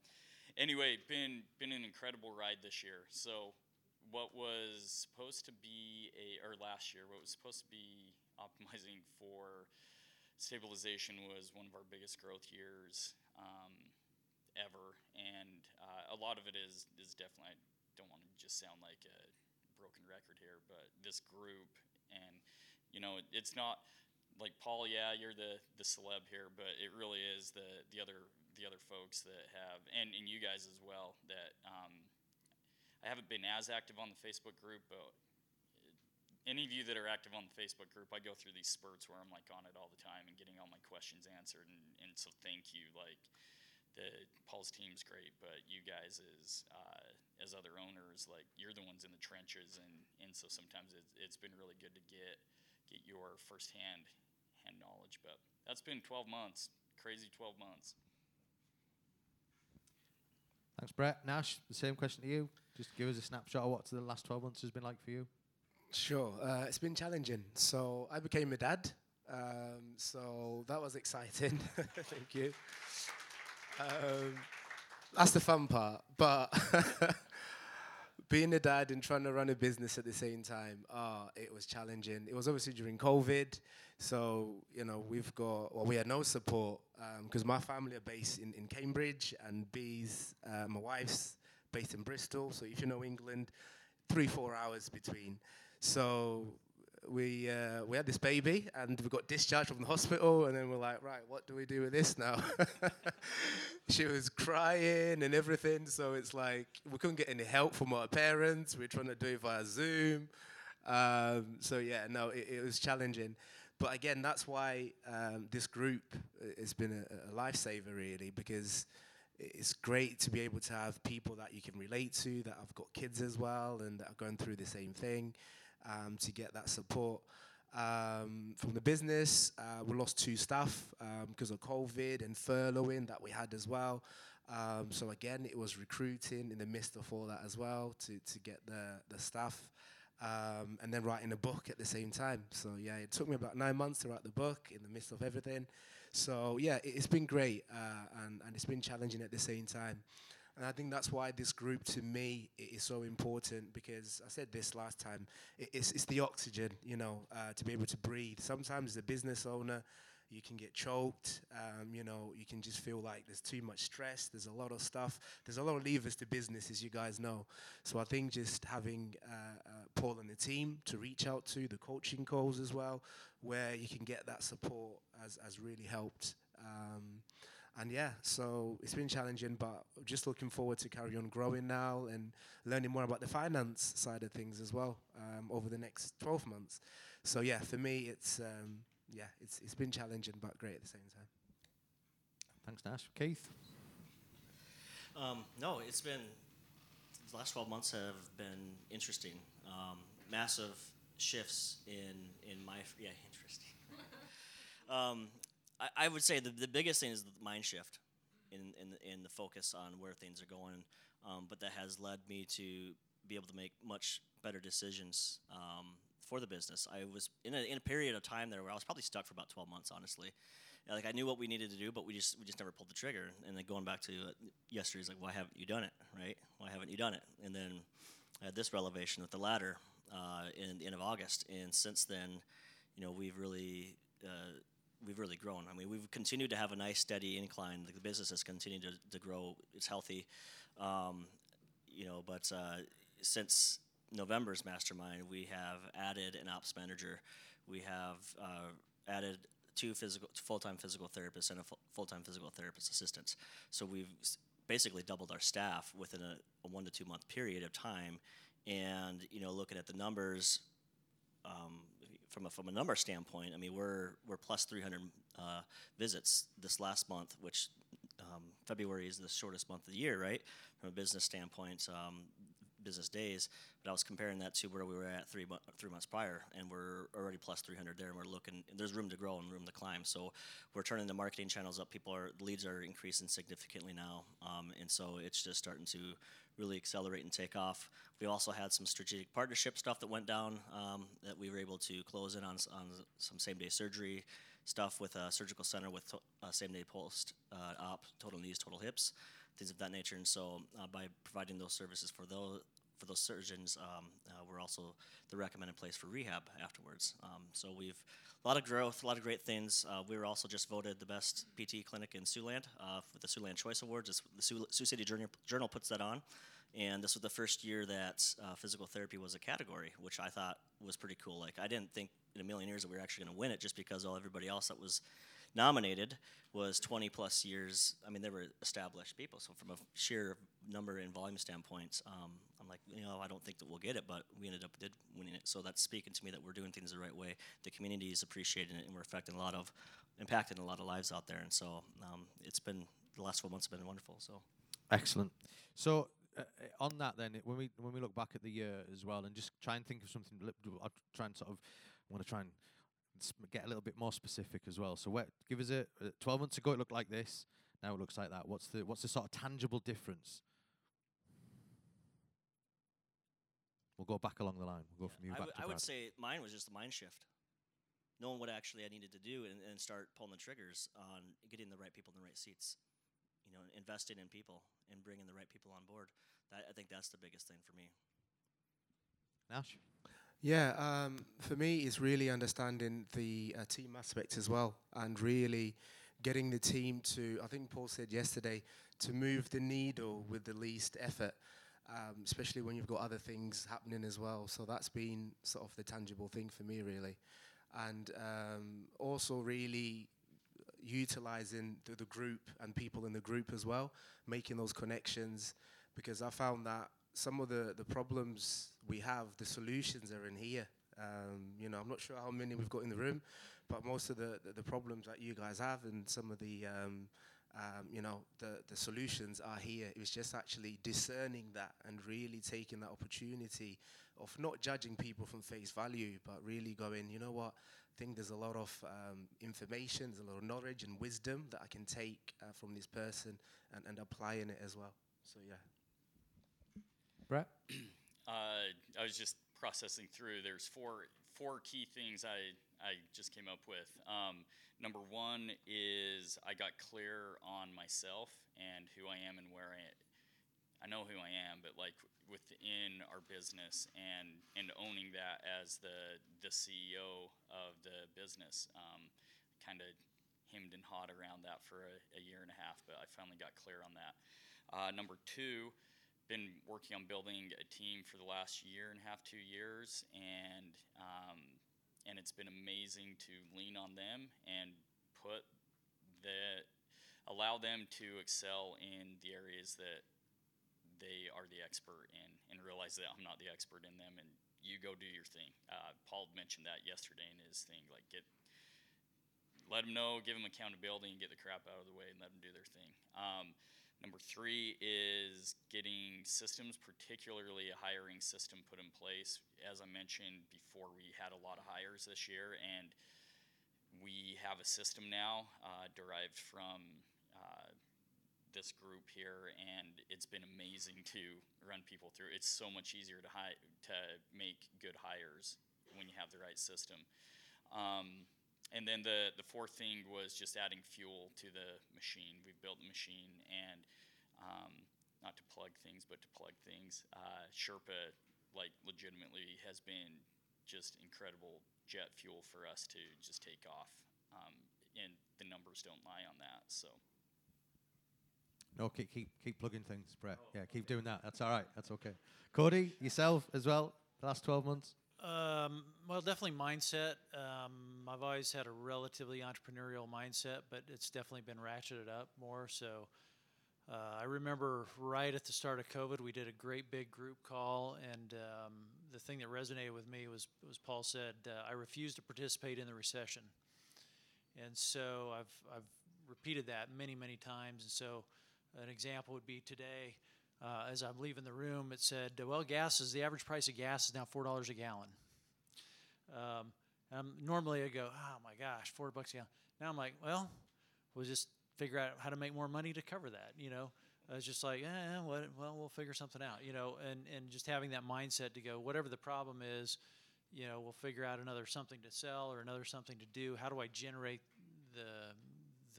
anyway been been an incredible ride this year. So what was supposed to be a or last year what was supposed to be optimizing for stabilization was one of our biggest growth years um, ever. And uh, a lot of it is is definitely i don't want to just sound like a broken record here but this group and you know it, it's not like Paul. Yeah, you're the the celeb here, but it really is the the other the other folks that have and and you guys as well that. Um, I haven't been as active on the Facebook group, but any of you that are active on the Facebook group, I go through these spurts where I'm like on it all the time and getting all my questions answered, and, and so thank you. Like the Paul's team's great, but you guys as uh, as other owners, like you're the ones in the trenches, and and so sometimes it's, it's been really good to get get your firsthand hand knowledge. But that's been 12 months, crazy 12 months. Thanks, Brett. Nash, the same question to you. Just give us a snapshot of what the last 12 months has been like for you. Sure, uh, it's been challenging. So I became a dad. Um, so that was exciting. Thank you. Um, that's the fun part. But being a dad and trying to run a business at the same time, ah, it was challenging. It was obviously during COVID, so you know we've got well, we had no support because um, my family are based in, in Cambridge and Bees, uh, my wife's based in Bristol. So if you know England, three four hours between. So we uh, we had this baby and we got discharged from the hospital and then we're like right what do we do with this now she was crying and everything so it's like we couldn't get any help from our parents. We are trying to do it via zoom. Um, so yeah no it, it, was challenging. But again that's why um, this group has been a, a lifesaver really because it's great to be able to have people that you can relate to that have got kids as well and that are going through the same thing um, to get that support. Um, from the business, uh, we lost two staff because um, of COVID and furloughing that we had as well. Um, so again, it was recruiting in the midst of all that as well to, to get the, the staff. Um, and then writing a book at the same time. So yeah, it took me about nine months to write the book in the midst of everything. So yeah, it, has been great uh, and, and it's been challenging at the same time. And I think that's why this group to me is so important because I said this last time. It's, it's the oxygen, you know, uh, to be able to breathe. Sometimes as a business owner, you can get choked. Um, you know, you can just feel like there's too much stress. There's a lot of stuff. There's a lot of levers to business, as you guys know. So I think just having uh, uh, Paul and the team to reach out to, the coaching calls as well, where you can get that support has, has really helped. Um, and yeah, so it's been challenging, but just looking forward to carry on growing now and learning more about the finance side of things as well um, over the next 12 months. So yeah, for me, it's um, yeah, it's it's been challenging but great at the same time. Thanks, Nash. Keith. Um, no, it's been the last 12 months have been interesting. Um, massive shifts in in my yeah interesting. Um, I, would say the, the biggest thing is the mind shift in, in, in the focus on where things are going. Um, but that has led me to be able to make much better decisions um, for the business. I was in a, in a period of time there where I was probably stuck for about 12 months, honestly. Like I knew what we needed to do, but we just we just never pulled the trigger. And then going back to uh, yesterday's like, why haven't you done it? Right? Why haven't you done it? And then I had this revelation with the ladder uh, in the end of August, and since then, you know, we've really uh, we've really grown. I mean, we've continued to have a nice steady incline. The business has continued to, to grow. It's healthy, um, you know. But uh, since November's mastermind, we have added an ops manager. We have uh, added two physical, full-time physical therapists and a full-time physical therapist assistants. So we've basically doubled our staff within a, a one to two month period of time. And you know, looking at the numbers, um, from a, from a number standpoint, I mean, we're we're plus 300 uh, visits this last month, which um, February is the shortest month of the year, right? From a business standpoint, um, business days. But I was comparing that to where we were at three three months prior, and we're already plus 300 there, and we're looking. There's room to grow and room to climb. So we're turning the marketing channels up. People are leads are increasing significantly now, um, and so it's just starting to really accelerate and take off. We also had some strategic partnership stuff that went down um, that we were able to close in on, on some same day surgery stuff with a surgical center with to, uh, same day post uh, op, total knees, total hips, things of that nature. And so uh, by providing those services for those for those surgeons, um, uh, we're also the recommended place for rehab afterwards. Um, so we've a lot of growth, a lot of great things. Uh, we were also just voted the best PT clinic in Siouxland uh, with the Siouxland Choice Awards. It's, the Sioux, Sioux City Journal, Journal, puts that on. And this was the first year that uh, physical therapy was a category, which I thought was pretty cool. Like, I didn't think in a million years that we were actually going to win it just because all everybody else that was nominated was 20 plus years. I mean, they were established people. So, from a sheer number and volume standpoint, um, I'm like, you know, I don't think that we'll get it, but we ended up did winning it. So that's speaking to me that we're doing things the right way. The community is appreciating it, and we're affecting a lot of, impacting a lot of lives out there. And so um, it's been the last four months have been wonderful. So excellent. So uh, on that, then, when we when we look back at the year as well, and just try and think of something, I'll try and sort of want to try and get a little bit more specific as well. So, where, give us a uh, 12 months ago, it looked like this. Now it looks like that. What's the what's the sort of tangible difference We'll go back along the line. We'll go Yeah, from you I back would- to I would Brad. say mine was just a mind shift. Knowing what actually I needed to do and, and start pulling the triggers on getting the right people in the right seats. You know, investing in people and bringing the right people on board. That, I think that's the biggest thing for me. Nash. Yeah, um, for me, it's really understanding the uh, team aspect as well, and really getting the team to. I think Paul said yesterday to move the needle with the least effort, um, especially when you've got other things happening as well. So that's been sort of the tangible thing for me, really, and um, also really utilizing the, the group and people in the group as well, making those connections, because I found that some of the, the problems we have, the solutions are in here. Um, you know, I'm not sure how many we've got in the room, but most of the, the, the problems that you guys have and some of the, um, um, you know, the, the solutions are here. It was just actually discerning that and really taking that opportunity of not judging people from face value, but really going, you know what, I think there's a lot of um, information, there's a lot of knowledge and wisdom that I can take uh, from this person and, and applying it as well. So, yeah. Brett. Uh, I was just processing through. There's four four key things I I just came up with. Um, number one is I got clear on myself and who I am and where I. I know who I am, but like within our business and and owning that as the the CEO of the business, um, kind of hemmed and hawed around that for a, a year and a half, but I finally got clear on that. Uh, number two, been working on building a team for the last year and a half, two years, and um, and it's been amazing to lean on them and put the allow them to excel in the areas that they are the expert in, and realize that I'm not the expert in them, and you go do your thing. Uh, Paul mentioned that yesterday in his thing, like get let them know, give them accountability, and get the crap out of the way, and let them do their thing. Um, Number three is getting systems, particularly a hiring system, put in place. As I mentioned before, we had a lot of hires this year, and we have a system now uh, derived from uh, this group here, and it's been amazing to run people through. It's so much easier to hi- to make good hires when you have the right system. Um, and then the, the fourth thing was just adding fuel to the machine. We've built the machine, and um, not to plug things, but to plug things. Uh, Sherpa, like, legitimately has been just incredible jet fuel for us to just take off. Um, and the numbers don't lie on that. So, No, keep keep keep plugging things, Brett. Yeah, keep doing that. That's all right. That's okay. Cody, yourself as well. The last twelve months. Um, well, definitely mindset. Um, I've always had a relatively entrepreneurial mindset, but it's definitely been ratcheted up more. So uh, I remember right at the start of COVID, we did a great big group call, and um, the thing that resonated with me was was Paul said, uh, "I refuse to participate in the recession," and so I've I've repeated that many many times, and so an example would be today. Uh, as I'm leaving the room, it said, "Well, gas is the average price of gas is now four dollars a gallon." Um, normally I go, "Oh my gosh, four bucks a gallon." Now I'm like, "Well, we'll just figure out how to make more money to cover that." You know, I was just like, "Eh, what, well, we'll figure something out." You know, and and just having that mindset to go, whatever the problem is, you know, we'll figure out another something to sell or another something to do. How do I generate the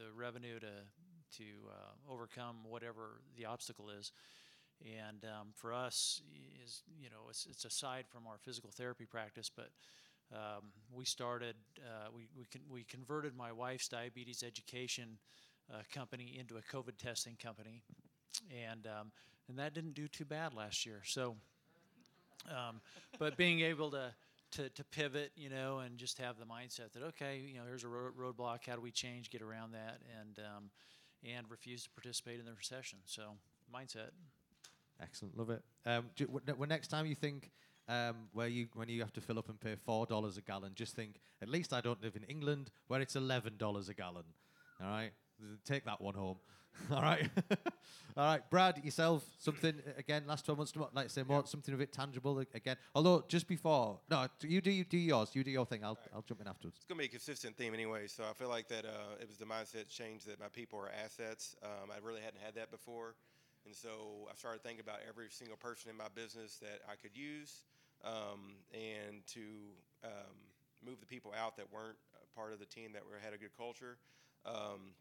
the revenue to to uh, overcome whatever the obstacle is? And um, for us, is you know, it's, it's aside from our physical therapy practice, but um, we started, uh, we we, con- we converted my wife's diabetes education uh, company into a COVID testing company, and um, and that didn't do too bad last year. So, um, but being able to to, to pivot, you know, and just have the mindset that okay, you know, here's a ro- roadblock. How do we change, get around that, and um, and refuse to participate in the recession? So mindset. Excellent, love it. Um, w- when next time you think um, where you when you have to fill up and pay four dollars a gallon, just think at least I don't live in England where it's eleven dollars a gallon. All right, take that one home. All right, all right, Brad, yourself something again. Last twelve months, like say more something a bit tangible again. Although just before, no, you do you do yours, you do your thing. I'll I'll jump in afterwards. It's gonna be a consistent theme anyway. So I feel like that uh, it was the mindset change that my people are assets. Um, I really hadn't had that before, and so I started thinking about every single person in my business that I could use. um, and to um, move the people out that weren't part of the team that were, had a good culture. Um,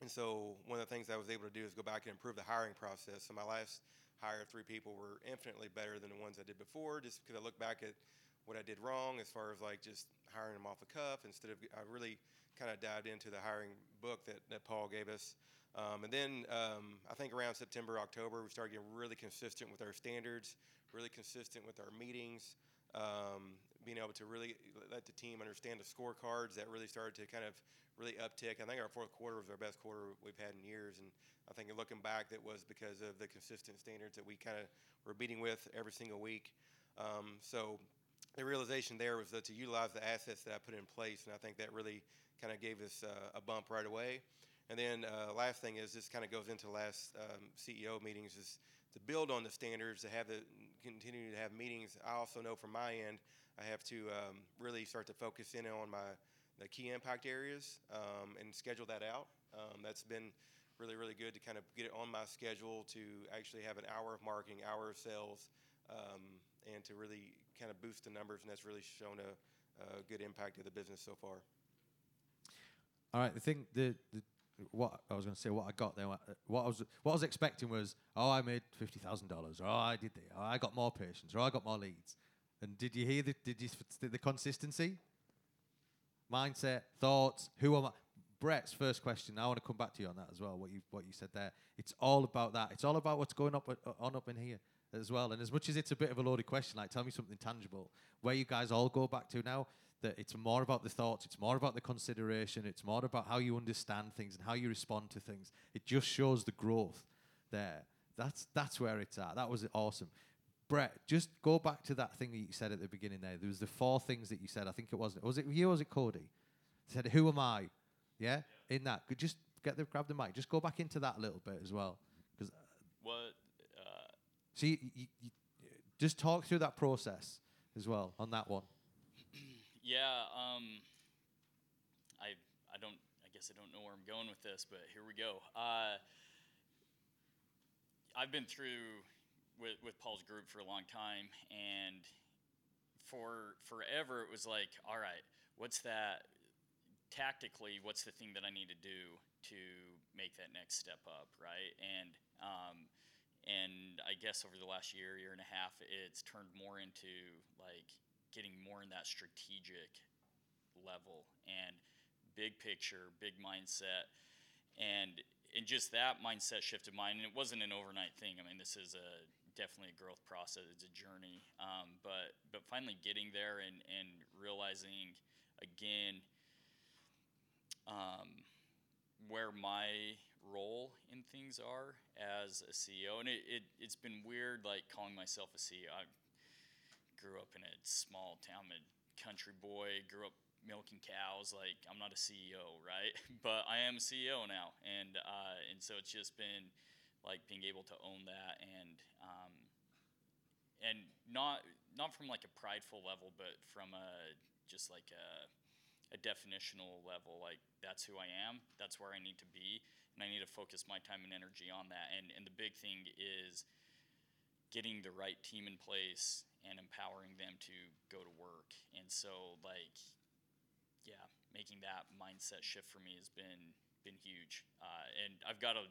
and so one of the things I was able to do is go back and improve the hiring process. So my last hire, three people were infinitely better than the ones I did before, just because I look back at what I did wrong as far as like just hiring them off the cuff instead of I really kind of dived into the hiring book that, that Paul gave us. Um, and then um, I think around September, October, we started getting really consistent with our standards, really consistent with our meetings, um, being able to really let the team understand the scorecards. That really started to kind of really uptick. I think our fourth quarter was our best quarter we've had in years, and I think looking back, that was because of the consistent standards that we kind of were beating with every single week. Um, so the realization there was that to utilize the assets that I put in place, and I think that really kind of gave us uh, a bump right away. And then uh, last thing is this kind of goes into last um, CEO meetings is to build on the standards, to have the continue to have meetings. I also know from my end, I have to um, really start to focus in on my the key impact areas um, and schedule that out. Um, that's been really really good to kind of get it on my schedule to actually have an hour of marketing, hour of sales, um, and to really kind of boost the numbers. And that's really shown a, a good impact of the business so far. All right, the thing, the, the what I was going to say, what I got there, what, I was, what I was expecting was, oh, I made fifty thousand dollars, or oh, I did this, or I got more patients, or I got more leads. And did you hear the, did you the consistency, mindset, thoughts? Who am I? Brett's first question. I want to come back to you on that as well. What you what you said there. It's all about that. It's all about what's going up uh, on up in here as well. And as much as it's a bit of a loaded question, like tell me something tangible, where you guys all go back to now that it's more about the thoughts, it's more about the consideration, it's more about how you understand things and how you respond to things. It just shows the growth there. That's that's where it's at. That was awesome. Brett, just go back to that thing that you said at the beginning there. There was the four things that you said. I think it was was it you or was it Cody? said, "Who am I?" Yeah, yeah. in that. Could just get the grab the mic. Just go back into that a little bit as well, because. Uh, what? Uh, so you, you, you, just talk through that process as well on that one. Yeah, um, I I don't I guess I don't know where I'm going with this, but here we go. Uh, I've been through with with Paul's group for a long time, and for forever it was like, all right, what's that tactically? What's the thing that I need to do to make that next step up, right? And um, and I guess over the last year, year and a half, it's turned more into like getting more in that strategic level and big picture, big mindset, and and just that mindset shift of mine. And it wasn't an overnight thing. I mean, this is a definitely a growth process. It's a journey. Um, but but finally getting there and and realizing again um, where my role in things are as a CEO. And it, it, it's been weird, like calling myself a CEO. I grew up in a small town, I'm a country boy, grew up milking cows. Like I'm not a CEO, right? but I am a CEO now, and uh, and so it's just been like being able to own that and um, and not not from like a prideful level, but from a just like a a definitional level. Like that's who I am. That's where I need to be, and I need to focus my time and energy on that. And and the big thing is getting the right team in place and empowering them to go to work. And so, like, yeah, making that mindset shift for me has been been huge. Uh, and I've got a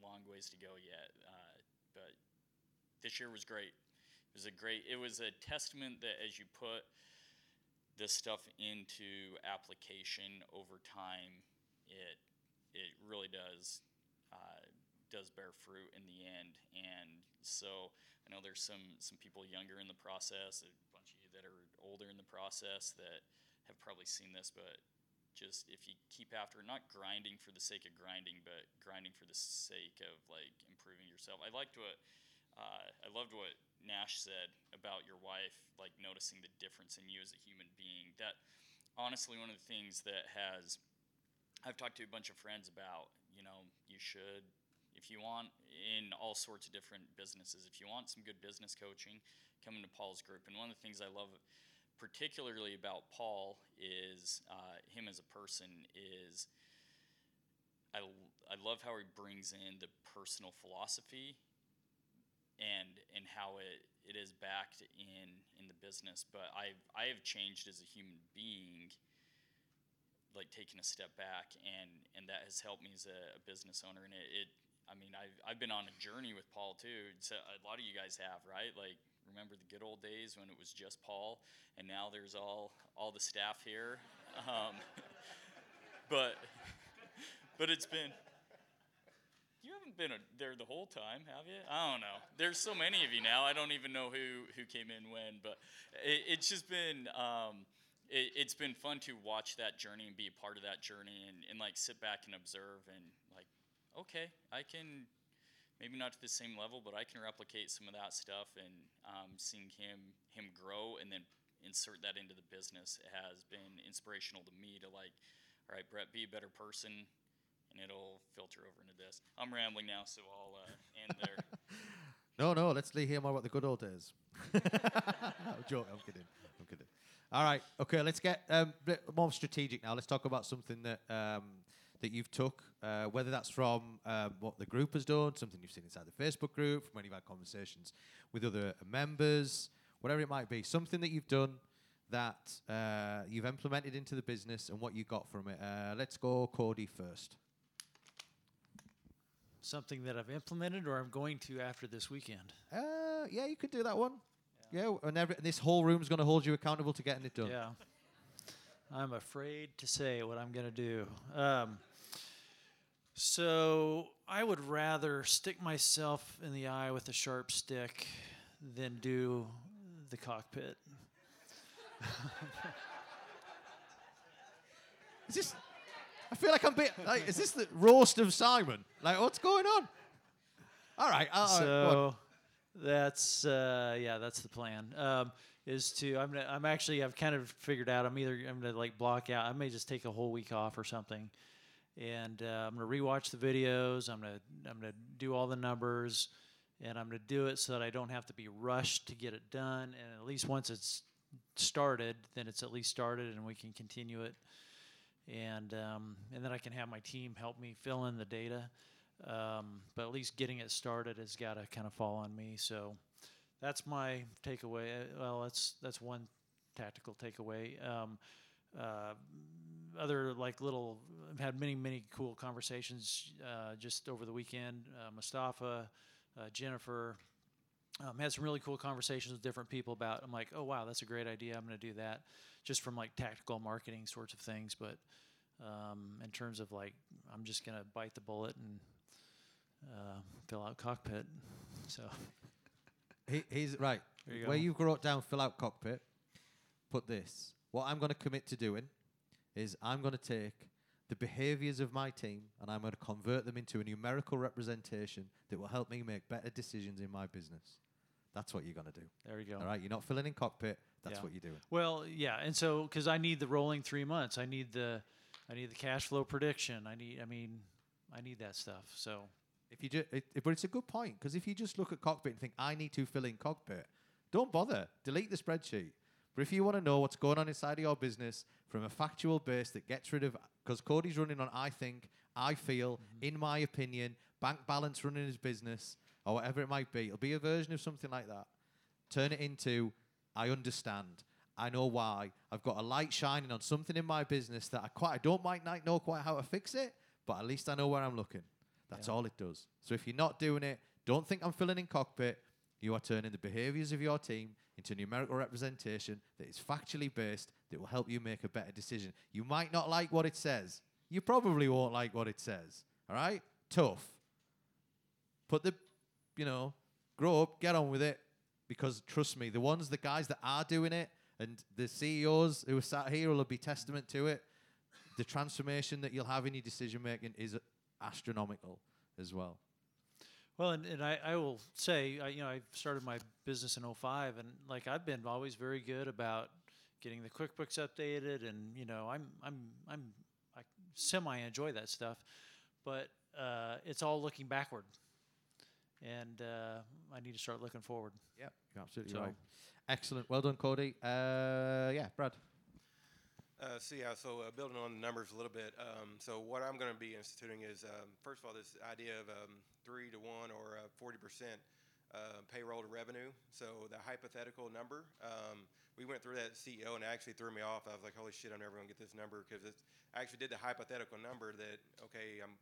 long ways to go yet, uh, but this year was great. It was a great. It was a testament that as you put this stuff into application over time, it it really does uh, does bear fruit in the end. And so Know there's some some people younger in the process, a bunch of you that are older in the process that have probably seen this, but just if you keep after not grinding for the sake of grinding, but grinding for the sake of like improving yourself. I liked what uh, I loved what Nash said about your wife, like noticing the difference in you as a human being. That honestly, one of the things that has I've talked to a bunch of friends about. You know, you should if you want in all sorts of different businesses, if you want some good business coaching, come into Paul's group. And one of the things I love particularly about Paul is uh, him as a person is I, I love how he brings in the personal philosophy and and how it it is backed in in the business. But I I have changed as a human being, like taking a step back, and and that has helped me as a, a business owner. And it, it I mean I've I've been on a journey with Paul too. So a lot of you guys have right like remember the good old days when it was just Paul, and now there's all all the staff here. Um, but but it's been. You haven't been a, there the whole time, have you? I don't know. There's so many of you now. I don't even know who who came in when, but it, it's just been. Um, it, has been fun to watch that journey and be a part of that journey and, and like sit back and observe and okay i can maybe not to the same level but i can replicate some of that stuff and um, seeing him him grow and then insert that into the business has been inspirational to me to like all right brett be a better person and it'll filter over into this. I'm rambling now, so I'll uh, end there. no, no, let's hear more about the good old days. I'm joking. I'm kidding. I'm kidding. All right. Okay. Let's get um, more strategic now. Let's talk about something that um, that you've took, uh, whether that's from um, what the group has done, something you've seen inside the Facebook group, from when you've had conversations with other members, whatever it might be, something that you've done that uh, you've implemented into the business and what you got from it. Uh, let's go, Cody first something that I've implemented or I'm going to after this weekend? Uh, yeah, you could do that one. Yeah, yeah and, every, and this whole room's going to hold you accountable to getting it done. Yeah. I'm afraid to say what I'm going to do. Um, so I would rather stick myself in the eye with a sharp stick than do the cockpit. Is this I feel like I'm bit. Like, is this the roast of Simon? Like, what's going on? All right. All so that's uh, yeah, that's the plan. Um, is to I'm gonna, I'm actually I've kind of figured out I'm either I'm gonna like block out. I may just take a whole week off or something, and uh, I'm gonna rewatch the videos. I'm gonna I'm gonna do all the numbers, and I'm gonna do it so that I don't have to be rushed to get it done. And at least once it's started, then it's at least started, and we can continue it and um, and then I can have my team help me fill in the data. Um, but at least getting it started has got to kind of fall on me. So that's my takeaway. Uh, well, that's that's one tactical takeaway. Um, uh, other like little I've had many many cool conversations uh, just over the weekend. Uh, Mustafa, uh, Jennifer. Um, had some really cool conversations with different people about. I'm like, oh wow, that's a great idea. I'm going to do that just from like tactical marketing sorts of things. But um, in terms of like, I'm just gonna bite the bullet and uh, fill out cockpit. So he, he's right. You Where you wrote down fill out cockpit, put this. What I'm going to commit to doing is I'm going to take the behaviors of my team and I'm going to convert them into a numerical representation that will help me make better decisions in my business. That's what you're going to do. There you go. All right, you're not filling in cockpit. That's yeah. what you're doing. Well, yeah, and so because I need the rolling three months, I need the, I need the cash flow prediction. I need, I mean, I need that stuff. So if you just, it, but it's a good point because if you just look at cockpit and think I need to fill in cockpit, don't bother. Delete the spreadsheet. But if you want to know what's going on inside of your business from a factual base that gets rid of, because Cody's running on I think, I feel, mm-hmm. in my opinion, bank balance running his business, or whatever it might be. It'll be a version of something like that. Turn it into I understand. I know why. I've got a light shining on something in my business that I quite I don't might not know quite how to fix it, but at least I know where I'm looking. That's yeah. all it does. So if you're not doing it, don't think I'm filling in cockpit. You are turning the behaviors of your team into numerical representation that is factually based that will help you make a better decision. You might not like what it says. You probably won't like what it says. All right? Tough. Put the you know, grow up, get on with it. Because trust me, the ones, the guys that are doing it, and the CEOs who are sat here will be testament to it. The transformation that you'll have in your decision making is astronomical as well. Well, and, and I, I will say, I, you know, I started my business in 05, and like I've been always very good about getting the QuickBooks updated, and you know, I'm I'm I'm I semi enjoy that stuff, but uh, it's all looking backward and uh, I need to start looking forward. Yeah, you're absolutely so. right. Excellent. Well done, Cody. Uh, yeah, Brad. Uh, so yeah, so uh, building on the numbers a little bit. Um, so what I'm going to be instituting is, um, first of all, this idea of um, three to one or uh, forty percent uh, payroll to revenue. So the hypothetical number, um, we went through that CEO and it actually threw me off. I was like, holy shit, I'm never gonna get this number because I actually did the hypothetical number that okay, I'm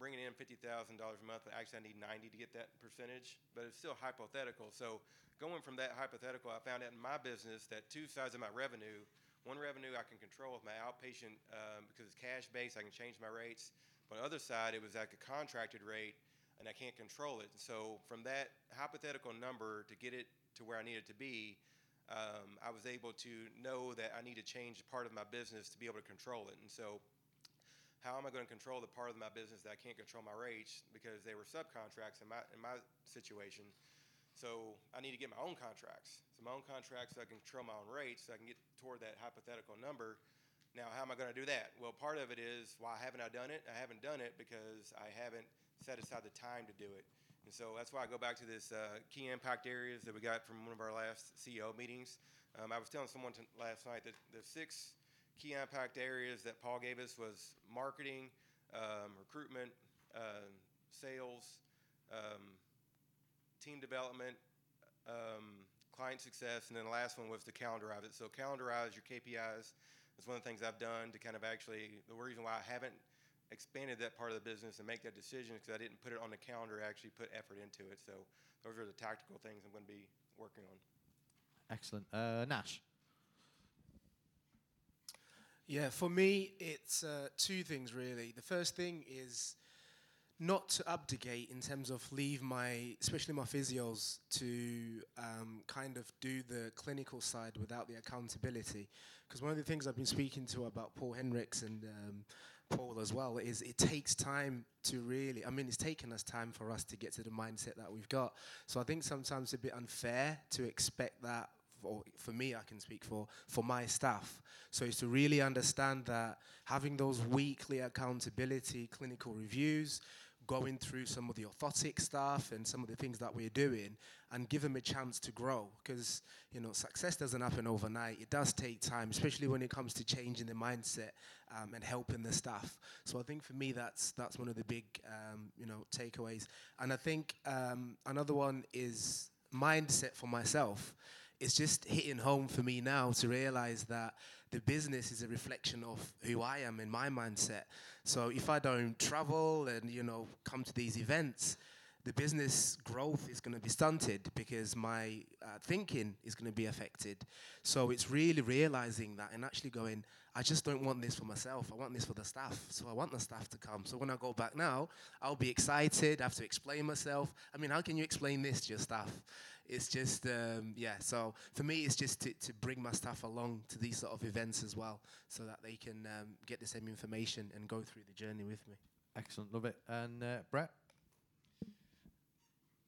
bringing in fifty thousand dollars a month, but actually I need ninety to get that percentage. But it's still hypothetical. So going from that hypothetical, I found out in my business that two sides of my revenue. One revenue I can control with my outpatient um, because it's cash based. I can change my rates. But the other side, it was like a contracted rate and I can't control it. So from that hypothetical number to get it to where I need it to be, um, I was able to know that I need to change part of my business to be able to control it. And so, how am I going to control the part of my business that I can't control my rates because they were subcontracts in my in my situation? So I need to get my own contracts. So my own contracts, so I can control my own rates, so I can get toward that hypothetical number. Now, how am I going to do that? Well, part of it is why haven't I done it? I haven't done it because I haven't set aside the time to do it. And so that's why I go back to this uh, key impact areas that we got from one of our last CEO meetings. Um, I was telling someone t- last night that the six key impact areas that Paul gave us was marketing, um, recruitment, uh, sales, um, team development, um, client success, and then the last one was to calendarize it. So calendarize your KPIs is one of the things I've done to kind of actually the reason why I haven't expanded that part of the business and make that decision because I didn't put it on the calendar, I actually put effort into it. So those are the tactical things I'm going to be working on. Excellent. Uh, Nash. Yeah, for me, it's uh, two things really. The first thing is not to abdicate in terms of leave my, especially my physios, to um, kind of do the clinical side without the accountability. Because one of the things I've been speaking to about Paul Hendricks and um, Paul as well is it takes time to really, I mean, it's taken us time for us to get to the mindset that we've got. So I think sometimes it's a bit unfair to expect that for, for me, I can speak for, for my staff. So it's to really understand that having those weekly accountability clinical reviews, going through some of the orthotic stuff and some of the things that we're doing and give them a chance to grow. Because you know success doesn't happen overnight. It does take time especially when it comes to changing the mindset um, and helping the staff. So i think for me that's that's one of the big um, you know takeaways. And i think um, another one is mindset for myself. It's just hitting home for me now to realize that the business is a reflection of who I am in my mindset. So if I don't travel and you know come to these events, the business growth is going to be stunted because my uh, thinking is going to be affected. So it's really realizing that and actually going, I just don't want this for myself. I want this for the staff. So I want the staff to come. So when I go back now, I'll be excited. I have to explain myself. I mean, how can you explain this to your staff? It's just, um, yeah. So for me, it's just to, to bring my staff along to these sort of events as well so that they can um, get the same information and go through the journey with me. Excellent. Love it. And uh, Brett?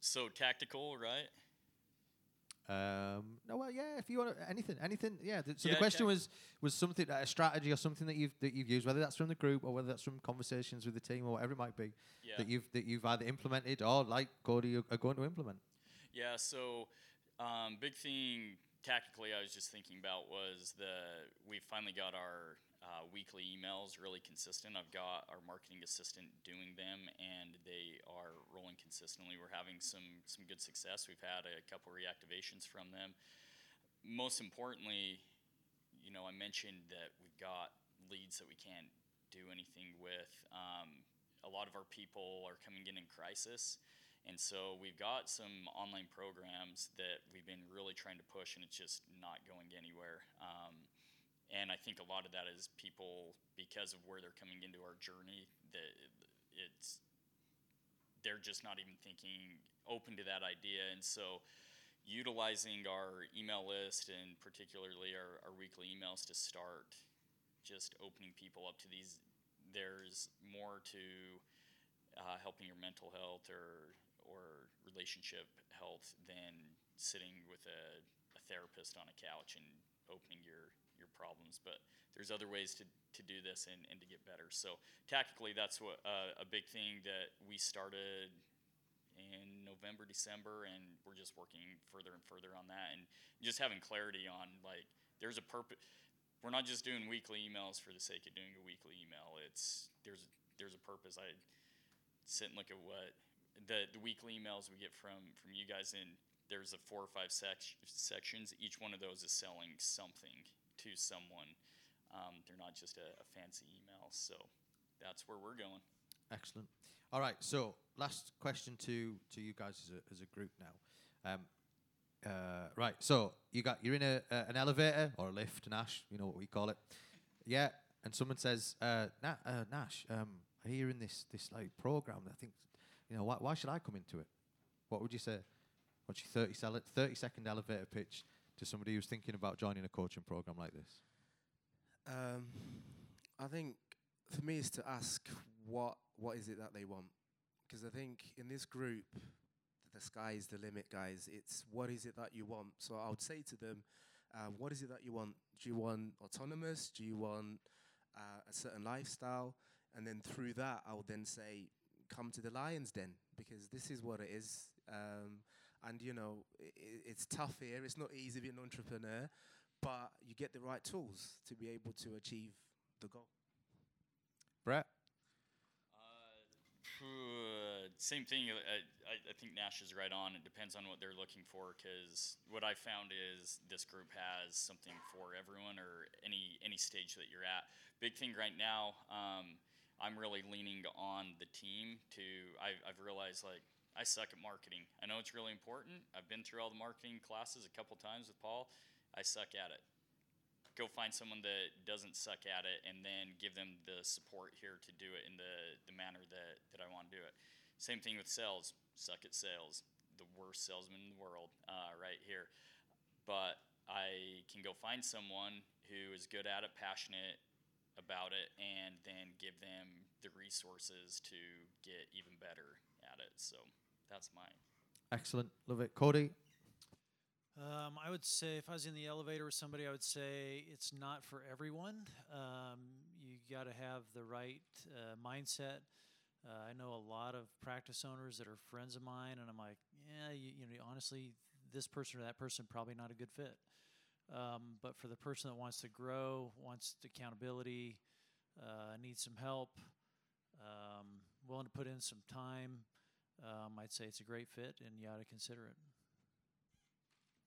So tactical, right? Um, no, well, yeah. If you want to, anything, anything, yeah. Th- so Yeah, the question okay. was was something a strategy or something that you've that you've used, whether that's from the group or whether that's from conversations with the team or whatever it might be, Yeah. that you've that you've either implemented or like Cody are going to implement. Yeah, so um, big thing tactically I was just thinking about was the we finally got our uh, weekly emails really consistent. I've got our marketing assistant doing them, and they are rolling consistently. We're having some some good success. We've had a couple reactivations from them. Most importantly, you know, I mentioned that we've got leads that we can't do anything with. Um, a lot of our people are coming in in crisis. And so we've got some online programs that we've been really trying to push, and it's just not going anywhere. Um, and I think a lot of that is people, because of where they're coming into our journey, that it's they're just not even thinking open to that idea. And so utilizing our email list and particularly our, our weekly emails to start just opening people up to these there's more to uh, helping your mental health or or relationship health than sitting with a, a therapist on a couch and opening your your problems but there's other ways to, to do this and, and to get better so tactically that's what uh, a big thing that we started in November, December, and we're just working further and further on that, and just having clarity on like there's a purpose. We're not just doing weekly emails for the sake of doing a weekly email. It's there's there's a purpose. I sit and look at what the the weekly emails we get from from you guys, and there's a four or five sec- sections. Each one of those is selling something to someone. Um, they're not just a, a fancy email. So that's where we're going. Excellent. All right. So last question to to you guys as a as a group now. Um, uh, right. So you got you're in a, a an elevator or a lift, Nash. You know what we call it. Yeah. And someone says, uh, Na- uh, Nash, um, I hear in this this like program. I think, you know, why why should I come into it? What would you say? What's your 30, sel- 30 second elevator pitch to somebody who's thinking about joining a coaching program like this? Um, I think for me is to ask what what is it that they want, because I think in this group, the sky is the limit, guys. It's what is it that you want. So I would say to them, uh, what is it that you want? Do you want autonomous? Do you want uh, a certain lifestyle? And then through that, I would then say, come to the Lions Den because this is what it is. Um, and you know, i i- it's tough here. It's not easy being an entrepreneur, but you get the right tools to be able to achieve the goal. Brett. Uh, same thing. I, I, I think Nash is right on. It depends on what they're looking for. Because what I found is this group has something for everyone or any any stage that you're at. Big thing right now. Um, I'm really leaning on the team to. I've, I've realized like I suck at marketing. I know it's really important. I've been through all the marketing classes a couple times with Paul. I suck at it go find someone that doesn't suck at it and then give them the support here to do it in the, the manner that, that I want to do it. Same thing with sales. Suck at sales. The worst salesman in the world, uh, right here. But I can go find someone who is good at it, passionate about it, and then give them the resources to get even better at it. So that's mine. Excellent. Love it. Cody. Um, I would say if I was in the elevator with somebody, I would say it's not for everyone. Um, you got to have the right uh, mindset. Uh, I know a lot of practice owners that are friends of mine, and I'm like, yeah, you, you know, honestly, this person or that person probably not a good fit. Um, but for the person that wants to grow, wants accountability, uh, needs some help, um, willing to put in some time, um, I'd say it's a great fit, and you ought to consider it.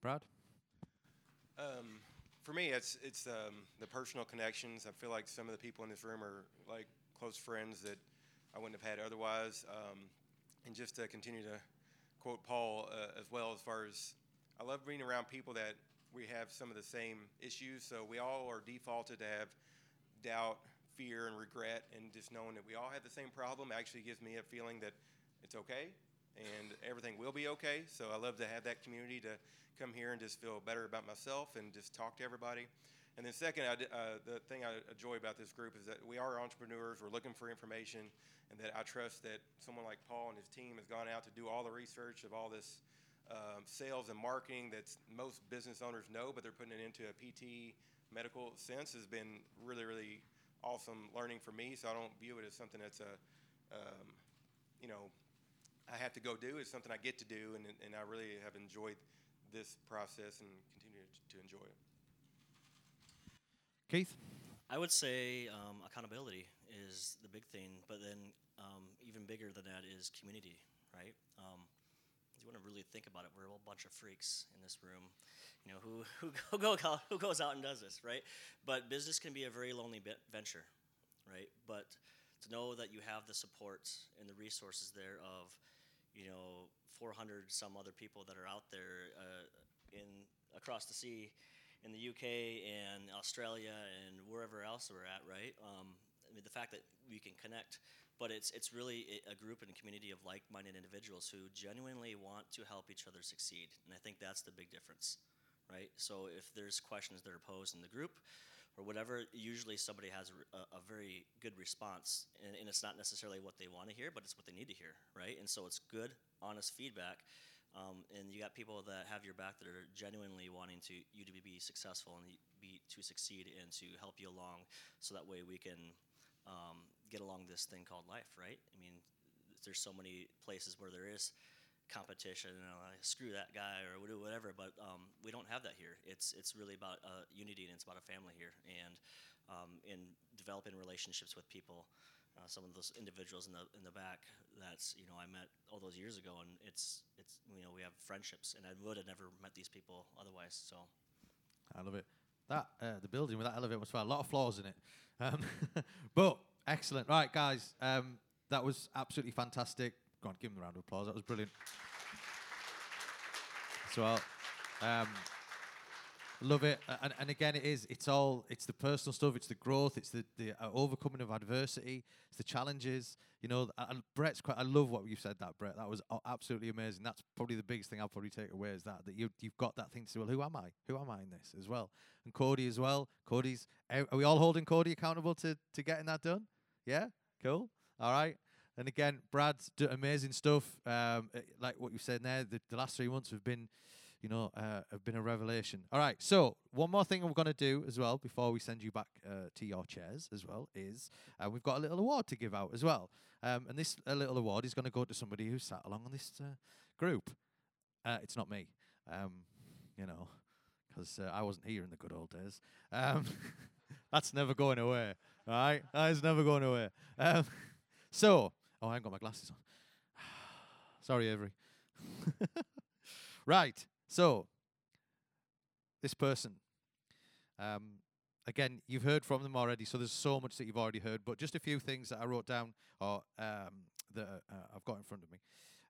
Brad. Um, for me, it's it's um, the personal connections. I feel like some of the people in this room are like close friends that I wouldn't have had otherwise. Um, and just to continue to quote Paul uh, as well, as far as I love being around people that we have some of the same issues. So we all are defaulted to have doubt, fear, and regret, and just knowing that we all have the same problem actually gives me a feeling that it's okay and everything will be okay. So I love to have that community to come here and just feel better about myself and just talk to everybody. And then second, uh, the thing I enjoy about this group is that we are entrepreneurs. We're looking for information, and that I trust that someone like Paul and his team has gone out to do all the research of all this um, sales and marketing that most business owners know, but they're putting it into a PT medical sense has been really, really awesome learning for me. So I don't view it as something that's a, um, you know, I have to go do. It's something I get to do, and, and I really have enjoyed this process and continue to, to enjoy it. Keith. I would say um, accountability is the big thing, but then um, even bigger than that is community, right? Um, if you want to really think about it, we're a whole bunch of freaks in this room, you know, who who who, go, who goes out and does this, right? But business can be a very lonely venture, right? But to know that you have the support and the resources there of, you know, 400 some other people that are out there uh, in across the sea in the UK and Australia and wherever else we're at, right? Um, I mean, the fact that we can connect, but it's it's really a- group and a community of like-minded individuals who genuinely want to help each other succeed, and I think that's the big difference, right? So if there's questions that are posed in the group or whatever, usually somebody has a, a, a very good response, and, and it's not necessarily what they want to hear, but it's what they need to hear, right? And so it's good, honest feedback. Um, and you got people that have your back that are genuinely wanting to you to be successful and be to succeed and to help you along, so that way we can um, get along this thing called life, right? I mean, there's so many places where there is competition, you know, like, screw that guy or whatever, but um, we don't have that here. It's it's really about uh, unity and it's about a family here, and um, in developing relationships with people. uh, some of those individuals in the in the back. That's you know I met all those years ago, and it's it's you know we have friendships, and I would have never met these people otherwise. So I love it. That uh, the building with that elevator must have a lot of flaws in it, um, but excellent. Right, guys, um, that was absolutely fantastic. Go on, give them a round of applause. That was brilliant. As well. Um, love it and, and again it is it's all it's the personal stuff it's the growth it's the, the uh, overcoming of adversity it's the challenges you know and brett's quite i love what you said that brett that was absolutely amazing that's probably the biggest thing i'll probably take away is that that you, you've got that thing to say well who am i who am i in this as well and cody as well cody's are we all holding cody accountable to to getting that done yeah cool all right and again brad's done amazing stuff um eh, like what you said there the, the last three months have been you know, uh, have been a revelation. All right, so one more thing we're going to do as well before we send you back uh, to your chairs as well is uh, we've got a little award to give out as well. Um, and this uh, little award is going to go to somebody who sat along on this uh, group. Uh, it's not me, um, you know, because I wasn't here in the good old days. Um, that's never going away, right? That is never going away. Um, so, oh, I haven't got my glasses on. Sorry, Avery. right. So, this person, um, again, you've heard from them already, so there's so much that you've already heard, but just a few things that I wrote down or um, that uh, I've got in front of me.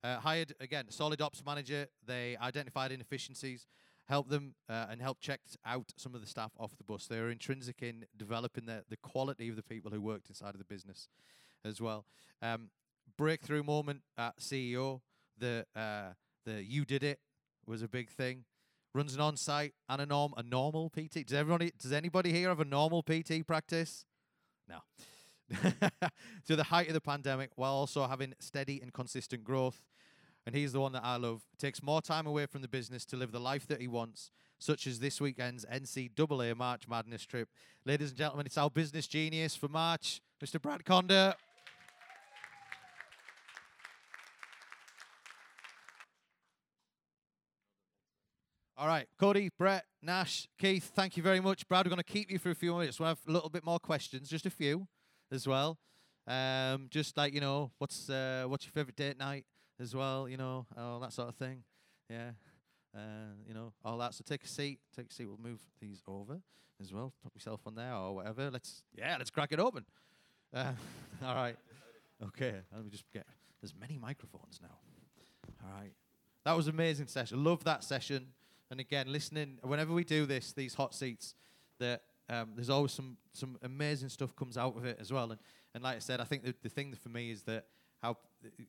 Uh, hired, again, solid ops manager. They identified inefficiencies, helped them uh, and help check out some of the staff off the bus. They were intrinsic in developing the, the quality of the people who worked inside of the business as well. Um, breakthrough moment at CEO. The uh, the you did it was a big thing. Runs an on-site and a norm a normal PT. Does everybody does anybody here have a normal PT practice? No. to the height of the pandemic, while also having steady and consistent growth. And he's the one that I love. Takes more time away from the business to live the life that he wants, such as this weekend's NCAA March Madness trip. Ladies and gentlemen, it's our business genius for March, Mr. Brad Conda. All right, Cody, Brett, Nash, Keith, thank you very much. Brad, we're going to keep you for a few minutes. We'll have a little bit more questions, just a few as well. Um, just like, you know, what's uh, what's your favorite date night as well, you know, all that sort of thing. Yeah. Uh, you know, all that. So take a seat. Take a seat. We'll move these over as well. Put yourself on there or whatever. Let's, yeah, let's crack it open. Uh, all right. Okay. Let me just get, there's many microphones now. All right. That was amazing session. Love that session. And again, listening whenever we do this, these hot seats, that um, there's always some some amazing stuff comes out of it as well. And and like I said, I think the, the thing for me is that how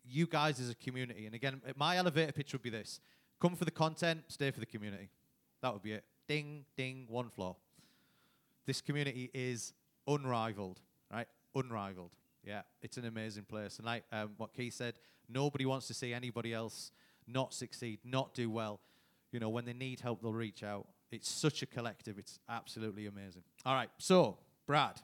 you guys as a community. And again, my elevator pitch would be this: come for the content, stay for the community. That would be it. Ding, ding, one floor. This community is unrivaled, right? Unrivaled. Yeah, it's an amazing place. And like um, what Keith said, nobody wants to see anybody else not succeed, not do well. You know, when they need help, they'll reach out. It's such a collective. It's absolutely amazing. All right, so Brad,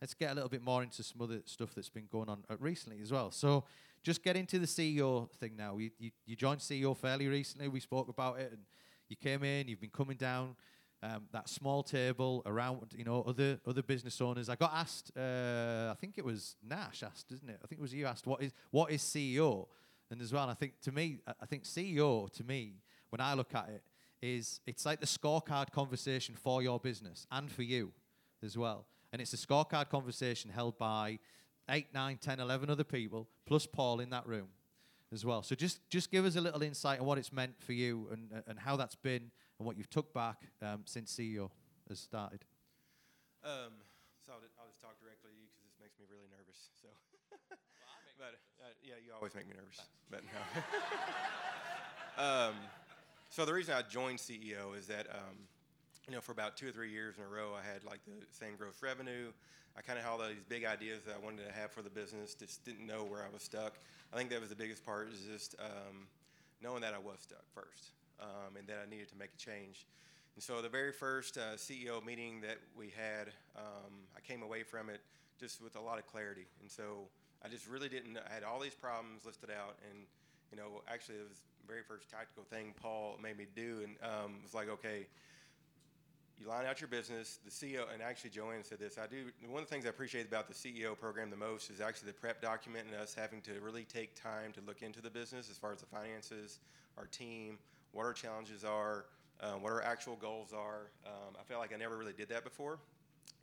let's get a little bit more into some other stuff that's been going on uh, recently as well. So, just get into the CEO thing now. You, you, you joined CEO fairly recently. We spoke about it, and you came in. You've been coming down um, that small table around, you know, other other business owners. I got asked. Uh, I think it was Nash asked, isn't it? I think it was you asked. What is what is CEO? And as well, I think to me, I I think CEO to me, when I look at it, is it's like the scorecard conversation for your business and for you as well. And it's a scorecard conversation held by eight, nine, 10, 11 other people, plus Paul in that room as well. So just, just give us a little insight on what it's meant for you and, and how that's been and what you've took back um, since CEO has started. Um, so I'll, I'll just talk directly to you because this makes me really nervous. So, but uh, yeah, you always make me nervous. But no. um, so the reason I joined CEO is that um, you know for about two or three years in a row I had like the same gross revenue. I kind of had all these big ideas that I wanted to have for the business. Just didn't know where I was stuck. I think that was the biggest part is just um, knowing that I was stuck first um, and that I needed to make a change. And so the very first uh, CEO meeting that we had, um, I came away from it just with a lot of clarity. And so I just really didn't. I had all these problems listed out, and you know, actually, it was the very first tactical thing Paul made me do, and um, was like, okay, you line out your business. The CEO, and actually Joanne said this. I do one of the things I appreciate about the CEO program the most is actually the prep document and us having to really take time to look into the business as far as the finances, our team, what our challenges are, um, what our actual goals are. Um, I felt like I never really did that before,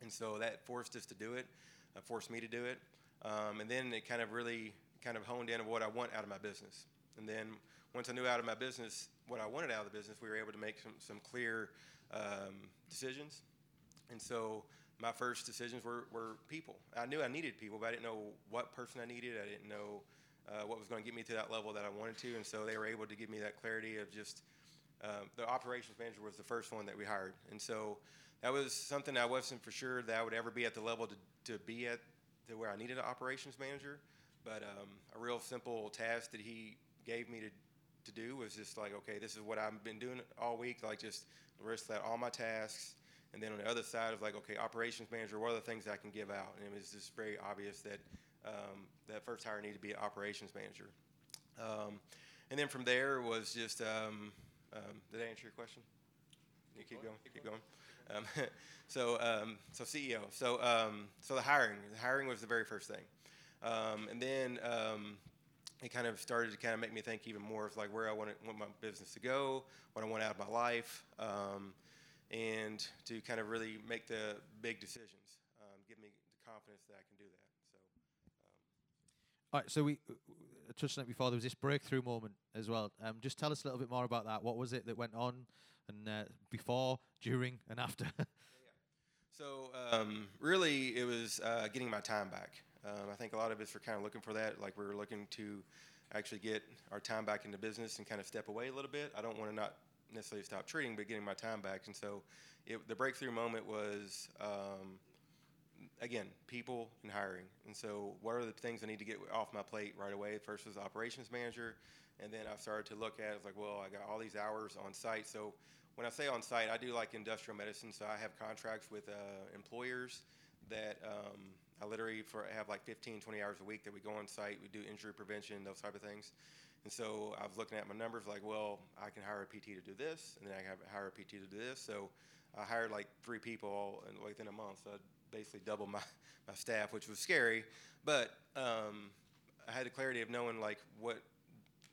and so that forced us to do it, uh, forced me to do it, um, and then it kind of really kind of honed in on what I want out of my business. And then once I knew out of my business what I wanted out of the business, we were able to make some, some clear um, decisions. And so my first decisions were, were people. I knew I needed people, but I didn't know what person I needed. I didn't know uh, what was going to get me to that level that I wanted to. And so they were able to give me that clarity of just um, the operations manager was the first one that we hired. And so that was something I wasn't for sure that I would ever be at the level to, to be at to where I needed an operations manager. But um, a real simple task that he gave me to to do was just like, okay, this is what I've been doing all week. Like just list out all my tasks. And then on the other side of like, okay, operations manager, what are the things I can give out? And it was just very obvious that um, that first hire needed to be an operations manager. Um, and then from there was just, um, um did I answer your question? Can You keep going, keep going. Um, so, um, so CEO. So, so the hiring, the hiring was the very first thing. and then it kind of started to kind of make me think even more of like where I want, to, want my business to go, what I want out of my life, um, and to kind of really make the big decisions, um, give me the confidence that I can do that. So. Um. All right, so we uh, touched on it before. There was this breakthrough moment as well. Um, just tell us a little bit more about that. What was it that went on, and uh, before, during, and after? yeah, yeah. So um, really, it was uh, getting my time back. Um, I think a lot of us are kind of looking for that. Like we're looking to actually get our time back into business and kind of step away a little bit. I don't want to not necessarily stop treating, but getting my time back. And so it, the breakthrough moment was, um, again, people and hiring. And so what are the things I need to get off my plate right away? First was operations manager. And then I started to look at it, like, well, I got all these hours on site. So when I say on site, I do like industrial medicine. So I have contracts with uh, employers that um, I literally for have like 15, 20 hours a week that we go on site. We do injury prevention, those type of things. And so I was looking at my numbers, like, well, I can hire a PT to do this, and then I can hire a PT to do this. So I hired like three people within a month. So I basically doubled my, my staff, which was scary. But um, I had the clarity of knowing like what,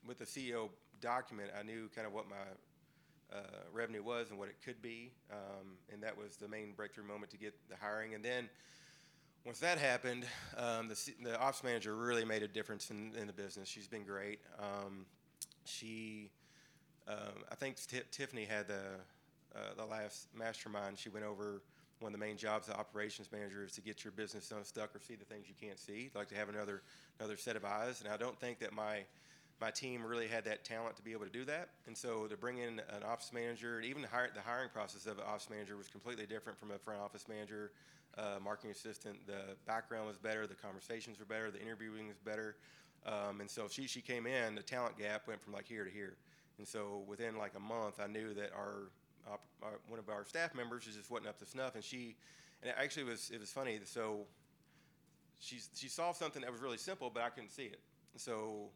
with the CEO document, I knew kind of what my uh, revenue was and what it could be. Um, and that was the main breakthrough moment to get the hiring. And then once that happened, um, the, the, ops manager really made a difference in, in the business. She's been great. Um, she, um, I think T- Tiffany had the, uh, the last mastermind. She went over one of the main jobs of operations manager is to get your business unstuck or see the things you can't see. I'd like to have another another set of eyes, and I don't think that my my team really had that talent to be able to do that. And so to bring in an office manager, even the, hire, the hiring process of an office manager was completely different from a front office manager uh, marketing assistant. The background was better, the conversations were better, the interviewing was better. Um, and so she, she came in, the talent gap went from like here to here. And so within like a month, I knew that our, our one of our staff members just wasn't up to snuff. And she, and it actually was, it was funny. So she, she saw something that was really simple, but I couldn't see it. So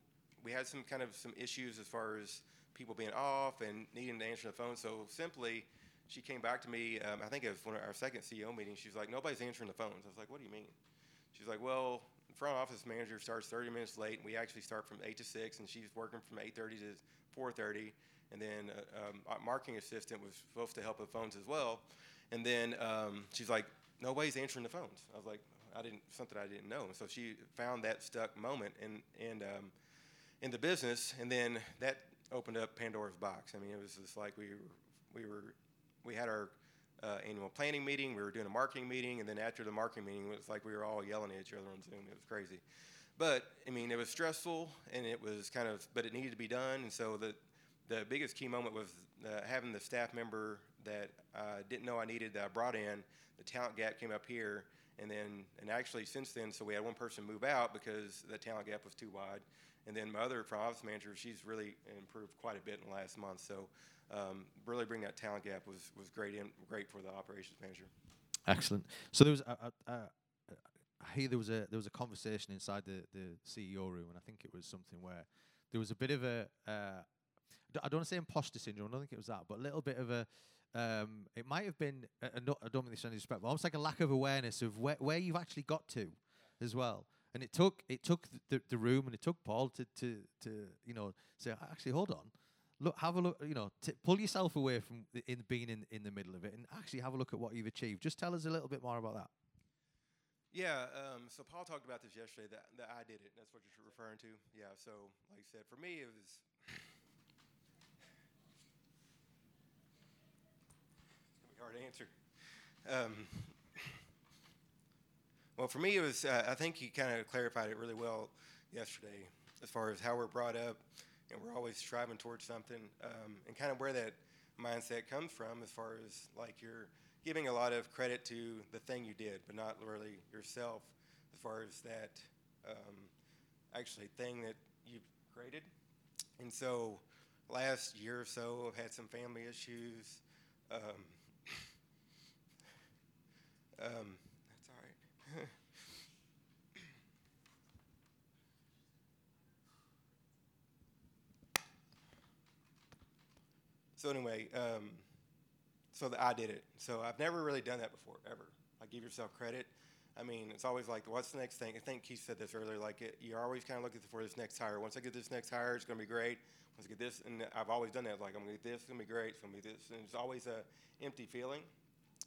we had some kind of some issues as far as people being off and needing to answer the phone. So simply, she came back to me. Um, I think it was one of our second CEO meeting. She was like, "Nobody's answering the phones." I was like, "What do you mean?" She's like, "Well, front office manager starts 30 minutes late, and we actually start from 8 to 6, and she's working from 8:30 to 4:30." And then uh, um, our marketing assistant was supposed to help with phones as well. And then um, she's like, "Nobody's answering the phones." I was like, "I didn't something I didn't know." And so she found that stuck moment and and um, in the business, and then that opened up Pandora's box. I mean, it was just like we we were we had our uh, annual planning meeting. We were doing a marketing meeting, and then after the marketing meeting, it was like we were all yelling at each other on Zoom. It was crazy, but I mean, it was stressful, and it was kind of, but it needed to be done. And so the the biggest key moment was uh, having the staff member that I didn't know I needed that I brought in. The talent gap came up here, and then and actually since then, so we had one person move out because the talent gap was too wide. And then my other front office manager, she's really improved quite a bit in the last month. So um, really bring that talent gap was was great in, great for the operations manager. Excellent. So there was a, a, a, I hear there was a there was a conversation inside the the CEO room, and I think it was something where there was a bit of a uh, I don't want to say imposter syndrome. I don't think it was that, but a little bit of a um, it might have been, uh, uh, no- I don't mean this any respect, but almost like a lack of awareness of where, where you've actually got to as well. And it took it took the, the room and it took Paul to, to, to you know say actually hold on, look have a look you know t- pull yourself away from the, in being in, in the middle of it and actually have a look at what you've achieved. Just tell us a little bit more about that. Yeah, um, so Paul talked about this yesterday. That, that I did it. That's what you're referring to. Yeah. So, like I said, for me, it was. it's gonna be hard to answer. Um, well, for me, it was. Uh, I think you kind of clarified it really well yesterday, as far as how we're brought up, and we're always striving towards something, um, and kind of where that mindset comes from, as far as like you're giving a lot of credit to the thing you did, but not really yourself, as far as that um, actually thing that you've created. And so, last year or so, I've had some family issues. Um, um, that's all right. So anyway, um, so that I did it. So I've never really done that before, ever. Like give yourself credit. I mean, it's always like, what's the next thing? I think Keith said this earlier. Like it, you're always kind of looking for this next hire. Once I get this next hire, it's gonna be great. Once I get this, and I've always done that. Like I'm gonna get this, it's gonna be great. It's gonna be this, and it's always a empty feeling.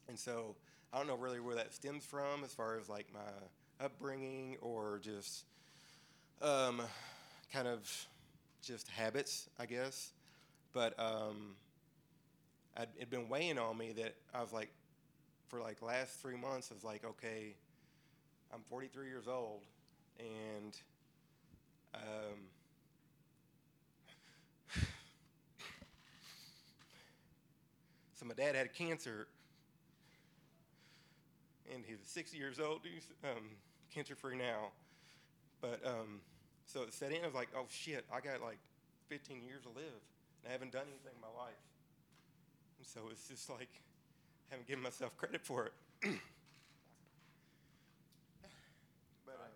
And so I don't know really where that stems from, as far as like my upbringing or just um, kind of just habits, I guess. But um, I'd, it'd been weighing on me that I was like, for like last three months, I was like, okay, I'm 43 years old, and um, so my dad had cancer, and he's 60 years old. He's um, cancer free now, but um, so it set in. I was like, oh shit, I got like 15 years to live, and I haven't done anything in my life. So it's just like, I haven't given myself credit for it. but um,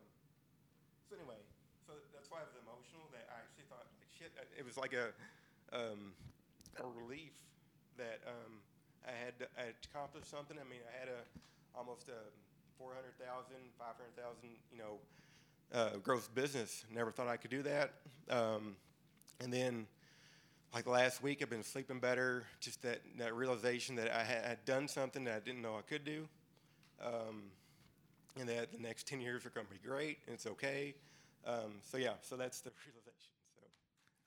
so anyway, so that's why I was emotional. That I actually thought, like, shit. uh, It was like a um, a relief that um, I had I had accomplished something. I mean, I had a almost a 400,000, 500,000, you know, uh, gross business. Never thought I could do that. Um, and then like last week, I've been sleeping better. Just that, that realization that I had, done something that I didn't know I could do, um, and that the next ten years are going to be great, and it's okay. Um, so yeah, so that's the realization.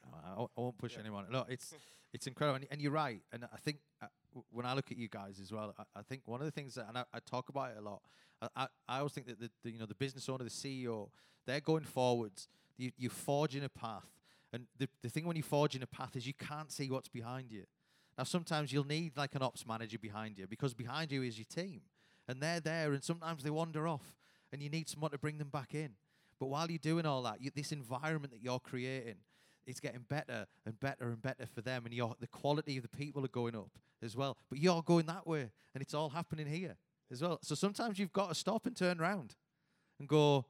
So I, I won't push Yeah. anyone. No, it's it's incredible, and, and you're right. And I think uh, when I look at you guys as well, I, I think one of the things that, and I, I talk about it a lot. I, I, I always think that the, the you know the business owner, the CEO, they're going forwards. You, you're forging a path, and the the thing when you're forging a path is you can't see what's behind you. Now sometimes you'll need like an ops manager behind you because behind you is your team, and they're there, and sometimes they wander off, and you need someone to bring them back in. But while you're doing all that, you, this environment that you're creating, it's getting better and better and better for them, and the quality of the people are going up as well. But you're going that way, and it's all happening here as well. So sometimes you've got to stop and turn around and go,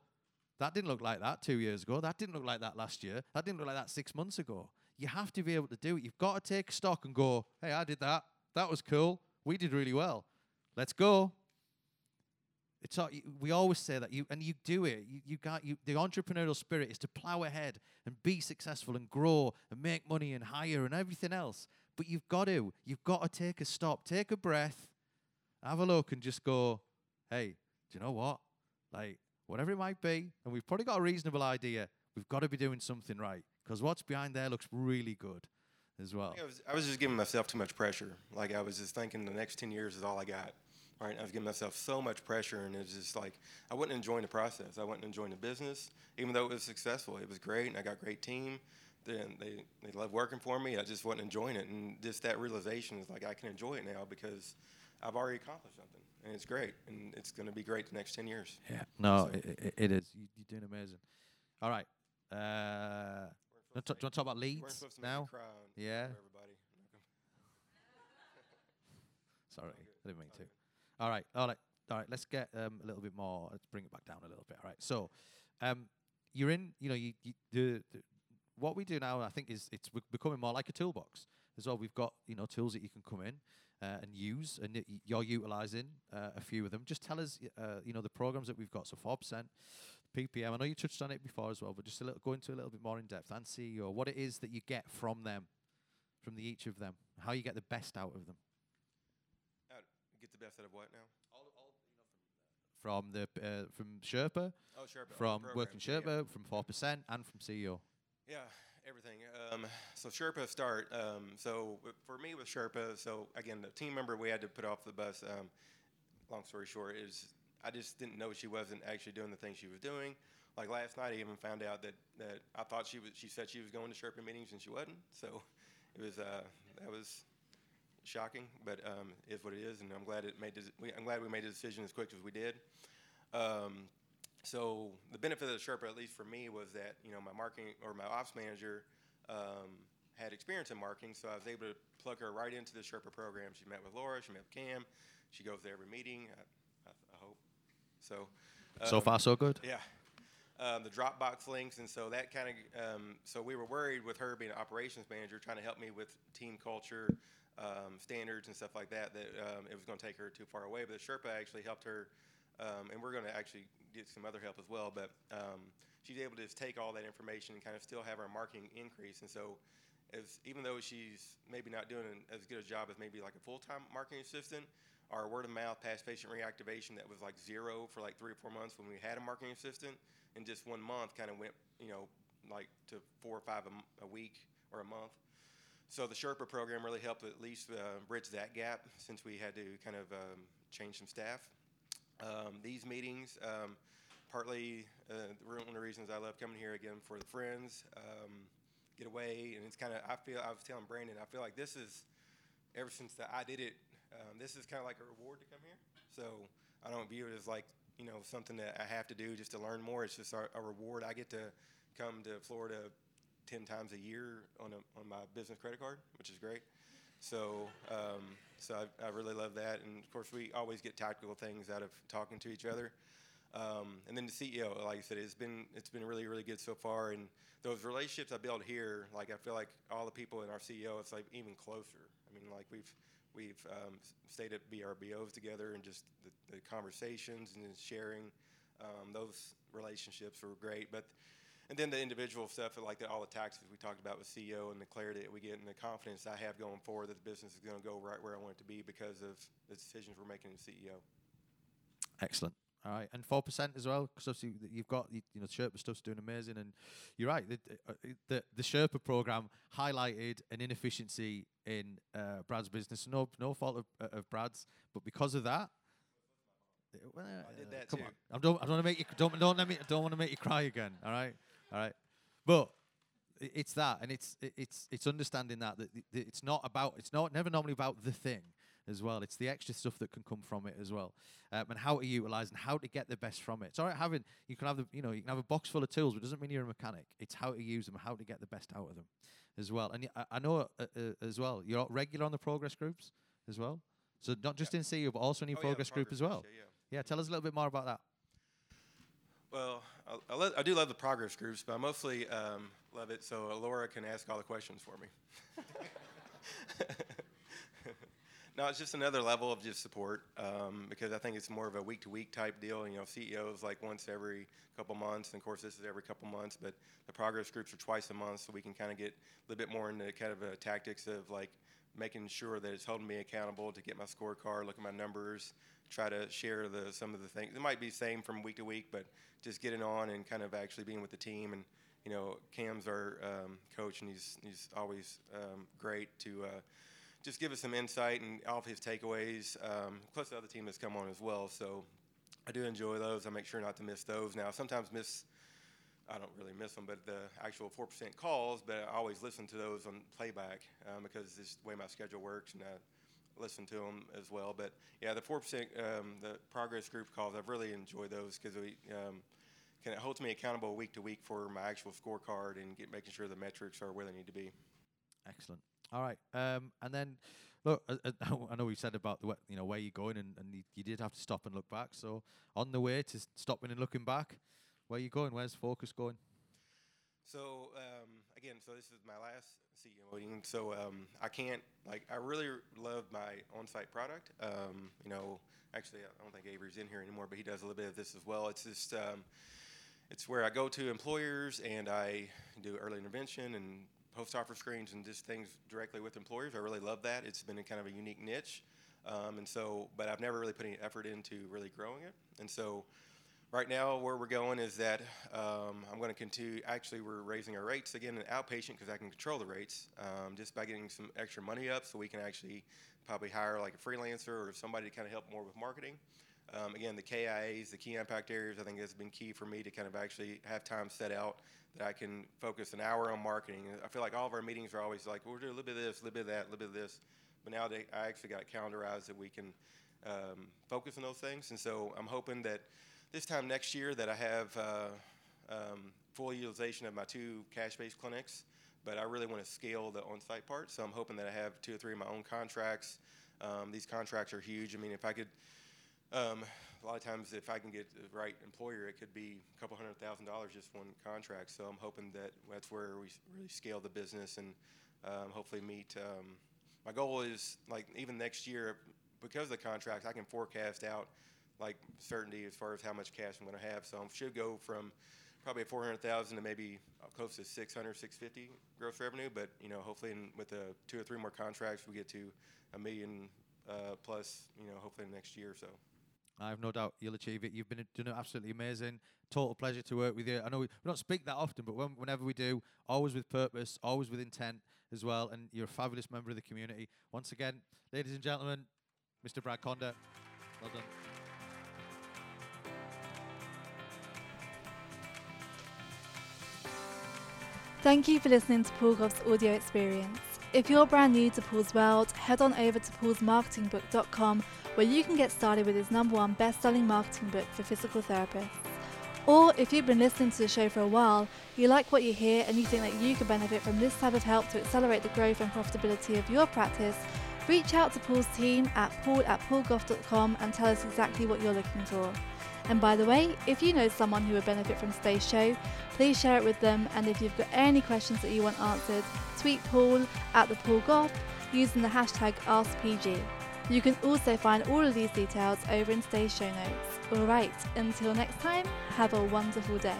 that didn't look like that two years ago. That didn't look like that last year. That didn't look like that six months ago. You have to be able to do it. You've got to take stock and go, hey, I did that. That was cool. We did really well. Let's go. It's all, we always say that you and you do it. You, you got you. The entrepreneurial spirit is to plow ahead and be successful and grow and make money and hire and everything else. But you've got to. You've got to take a stop, take a breath, have a look, and just go, hey, do you know what? Like whatever it might be, and we've probably got a reasonable idea. We've got to be doing something right because what's behind there looks really good, as well. I, was, I was just giving myself too much pressure. Like I was just thinking the next ten years is all I got. Right? I was giving myself so much pressure, and it was just like I wasn't enjoying the process. I wasn't enjoying the business, even though it was successful. It was great, and I got a great team. Then they they love working for me. I just wasn't enjoying it, and just that realization is like I can enjoy it now because I've already accomplished something, and it's great, and it's going to be great the next ten years. Yeah. No, So- i i it is. You, you're doing amazing. All right. Uh, do you want to talk about You weren't leads supposed to make me now? Yeah. everybody. Sorry, I didn't mean to. All right, all right, all right. Let's get um, a little bit more. Let's bring it back down a little bit. All right. So, um, you're in. You know, you, you the, the what we do now. I think is it's becoming more like a toolbox. as well. We've got you know tools that you can come in uh, and use, and you're utilizing uh, a few of them. Just tell us, uh, you know, the programs that we've got. So four percent. PPM. I know you touched on it before as well, but just a little, go into a little bit more in depth and CEO. What it is that you get from them, from the each of them, how you get the best out of them. Out, get the best out of what now? From the uh, from Sherpa, Oh, sure. but the from working programs, yeah, yeah. Sherpa, from four percent, and from CEO. Yeah, everything. Um, so Sherpa start. Um, so for me with Sherpa, so again, the team member we had to put off the bus. Um, long story short, is I just didn't know she wasn't actually doing the things she was doing. Like last night, I even found out that, that I thought she was. She said she was going to Sherpa meetings and she wasn't. So it was uh, that was shocking, but um, is what it is, and I'm glad it made. I'm glad we made the decision as quick as we did. Um, so the benefit of the Sherpa, at least for me, was that you know my marketing or my ops manager um, had experience in marketing, so I was able to plug her right into the Sherpa program. She met with Laura, she met with Cam, she goes to every meeting. I, I, I hope so. so um, far, so good. yeah. Um, the Dropbox links, and so that kind of, um, so we were worried with her being an operations manager, trying to help me with team culture, um, standards, and stuff like that, that um, it was going to take her too far away. But the Sherpa actually helped her, um, and we're going to actually get some other help as well. But um, she's able to just take all that information and kind of still have our marketing increase. And so, as even though she's maybe not doing as good a job as maybe like a full-time marketing assistant, our word of mouth past patient reactivation that was like zero for like three or four months when we had a marketing assistant in just one month kind of went you know like to four or five a, a week or a month so the sherpa program really helped at least uh, bridge that gap since we had to kind of um, change some staff um, these meetings um, partly uh, one of the reasons i love coming here again for the friends um, get away and it's kind of i feel i was telling brandon i feel like this is ever since I did it, um, this is kind of like a reward to come here. So I don't view it as like you know something that I have to do just to learn more. It's just a, a reward. I get to come to Florida ten times a year on a, on my business credit card, which is great. So um, so I, I really love that, and of course we always get tactical things out of talking to each other. Um, and then the CEO, like I said, it's been it's been really really good so far. And those relationships I built here, like I feel like all the people in our CEO, it's like even closer. I mean, like we've we've um, stayed at VRBOs together, and just the, the conversations and sharing, um, those relationships were great. But and then the individual stuff, like the, all the taxes we talked about with CEO and the clarity that we get and the confidence I have going forward that the business is going to go right where I want it to be because of the decisions we're making as CEO. Excellent. All right, and four percent as well, because obviously you've got you, know Sherpa stuff's doing amazing, and you're right. The uh, the, the Sherpa program highlighted an inefficiency in uh, Brad's business. No no fault of, uh, of Brad's, but because of that. uh, Well, I did uh, that come too. on, I don't. I don't want to make you. Don't don't let me. Don't want to make you cry again. All right, all right. But it's that, and it's it's it's understanding that that th- th- it's not about. It's not never normally about the thing as well. It's the extra stuff that can come from it as well, um, and how to utilize and how to get the best from it. It's all right having you can have the you know you can have a box full of tools, but it doesn't mean you're a mechanic. It's how to use them, how to get the best out of them, as well. And I know uh, uh, as well you're regular on the progress groups as well. So not just in CEO, but also in your Oh, yeah, the progress group as well. yeah, yeah. Yeah, tell us a little bit more about that. Well, I, I, lo- I do love the progress groups, but I mostly um, love it so Laura can ask all the questions for me. no, it's just another level of just support um, because I think it's more of a week to week type deal. You know, CEOs like once every couple months, and of course this is every couple months, but the progress groups are twice a month, so we can kind of get a little bit more into kind of a tactics of like making sure that it's holding me accountable to get my scorecard, look at my numbers, try to share the some of the things. It might be same from week to week, but just getting on and kind of actually being with the team. And you know, Cam's our um, coach, and he's he's always um, great to uh, just give us some insight and all of his takeaways. Um, plus, the other team has come on as well, so I do enjoy those. I make sure not to miss those. Now, sometimes miss. I don't really miss them, but the actual four percent calls. But I always listen to those on playback um, because just the way my schedule works, and I listen to them as well. But yeah, the four percent, um, the progress group calls, I've really enjoyed those because we um, can it holds me accountable week to week for my actual scorecard and get making sure the metrics are where they need to be. Excellent. All right. Um, and then, look, uh, uh, I know we said about the, you know where you're going, and, and you, you did have to stop and look back. So on the way to stopping and looking back, where you going? Where's focus going? So um, again, so this is my last CEO meeting. So um, I can't like I really love my on-site product. Um, you know, actually I don't think Avery's in here anymore, but he does a little bit of this as well. It's just um, it's where I go to employers and I do early intervention and post offer screens and just things directly with employers. I really love that. It's been a kind of a unique niche. Um, and so, but I've never really put any effort into really growing it. And so, right now, where we're going is that um, I'm going to continue. Actually, we're raising our rates again in outpatient because I can control the rates um, just by getting some extra money up, so we can actually probably hire like a freelancer or somebody to kind of help more with marketing. Um, again, the KIAs, the key impact areas, I think has been key for me to kind of actually have time set out that I can focus an hour on marketing. I feel like all of our meetings are always like, we'll do a little bit of this, a little bit of that, a little bit of this. But now I actually got calendarized that we can um, focus on those things. And so I'm hoping that this time next year that I have uh, um, full utilization of my two cash-based clinics. But I really want to scale the on-site part. So I'm hoping that I have two or three of my own contracts. Um, these contracts are huge. I mean, if I could um, a lot of times, if I can get the right employer, it could be a couple hundred thousand dollars just one contract. So I'm hoping that that's where we really scale the business and um, hopefully meet. Um, my goal is like even next year, because of the contracts, I can forecast out like certainty as far as how much cash I'm going to have. So I should go from probably 400,000 to maybe close to 600, 650 gross revenue. But you know, hopefully in, with the two or three more contracts, we get to a million uh, plus. You know, hopefully next year or so. I have no doubt you'll achieve it. You've been doing absolutely amazing. Total pleasure to work with you. I know we, don't speak that often, but when, whenever we do, always with purpose, always with intent as well. And you're a fabulous member of the community. Once again, ladies and gentlemen, Mr. Brad Conda, well done. Thank you for listening to Paul Gough's audio experience. If you're brand new to Paul's world, head on over to paulsmarketingbook.com where you can get started with his number one best-selling marketing book for physical therapists. Or if you've been listening to the show for a while, you like what you hear and you think that you could benefit from this type of help to accelerate the growth and profitability of your practice, reach out to Paul's team at paul at paulgough.com and tell us exactly what you're looking for. And by the way, if you know someone who would benefit from today's show, please share it with them. And if you've got any questions that you want answered, tweet Paul at the Paul Gough using the hashtag AskPG. You can also find all of these details over in today's show notes. Alright, until next time, have a wonderful day.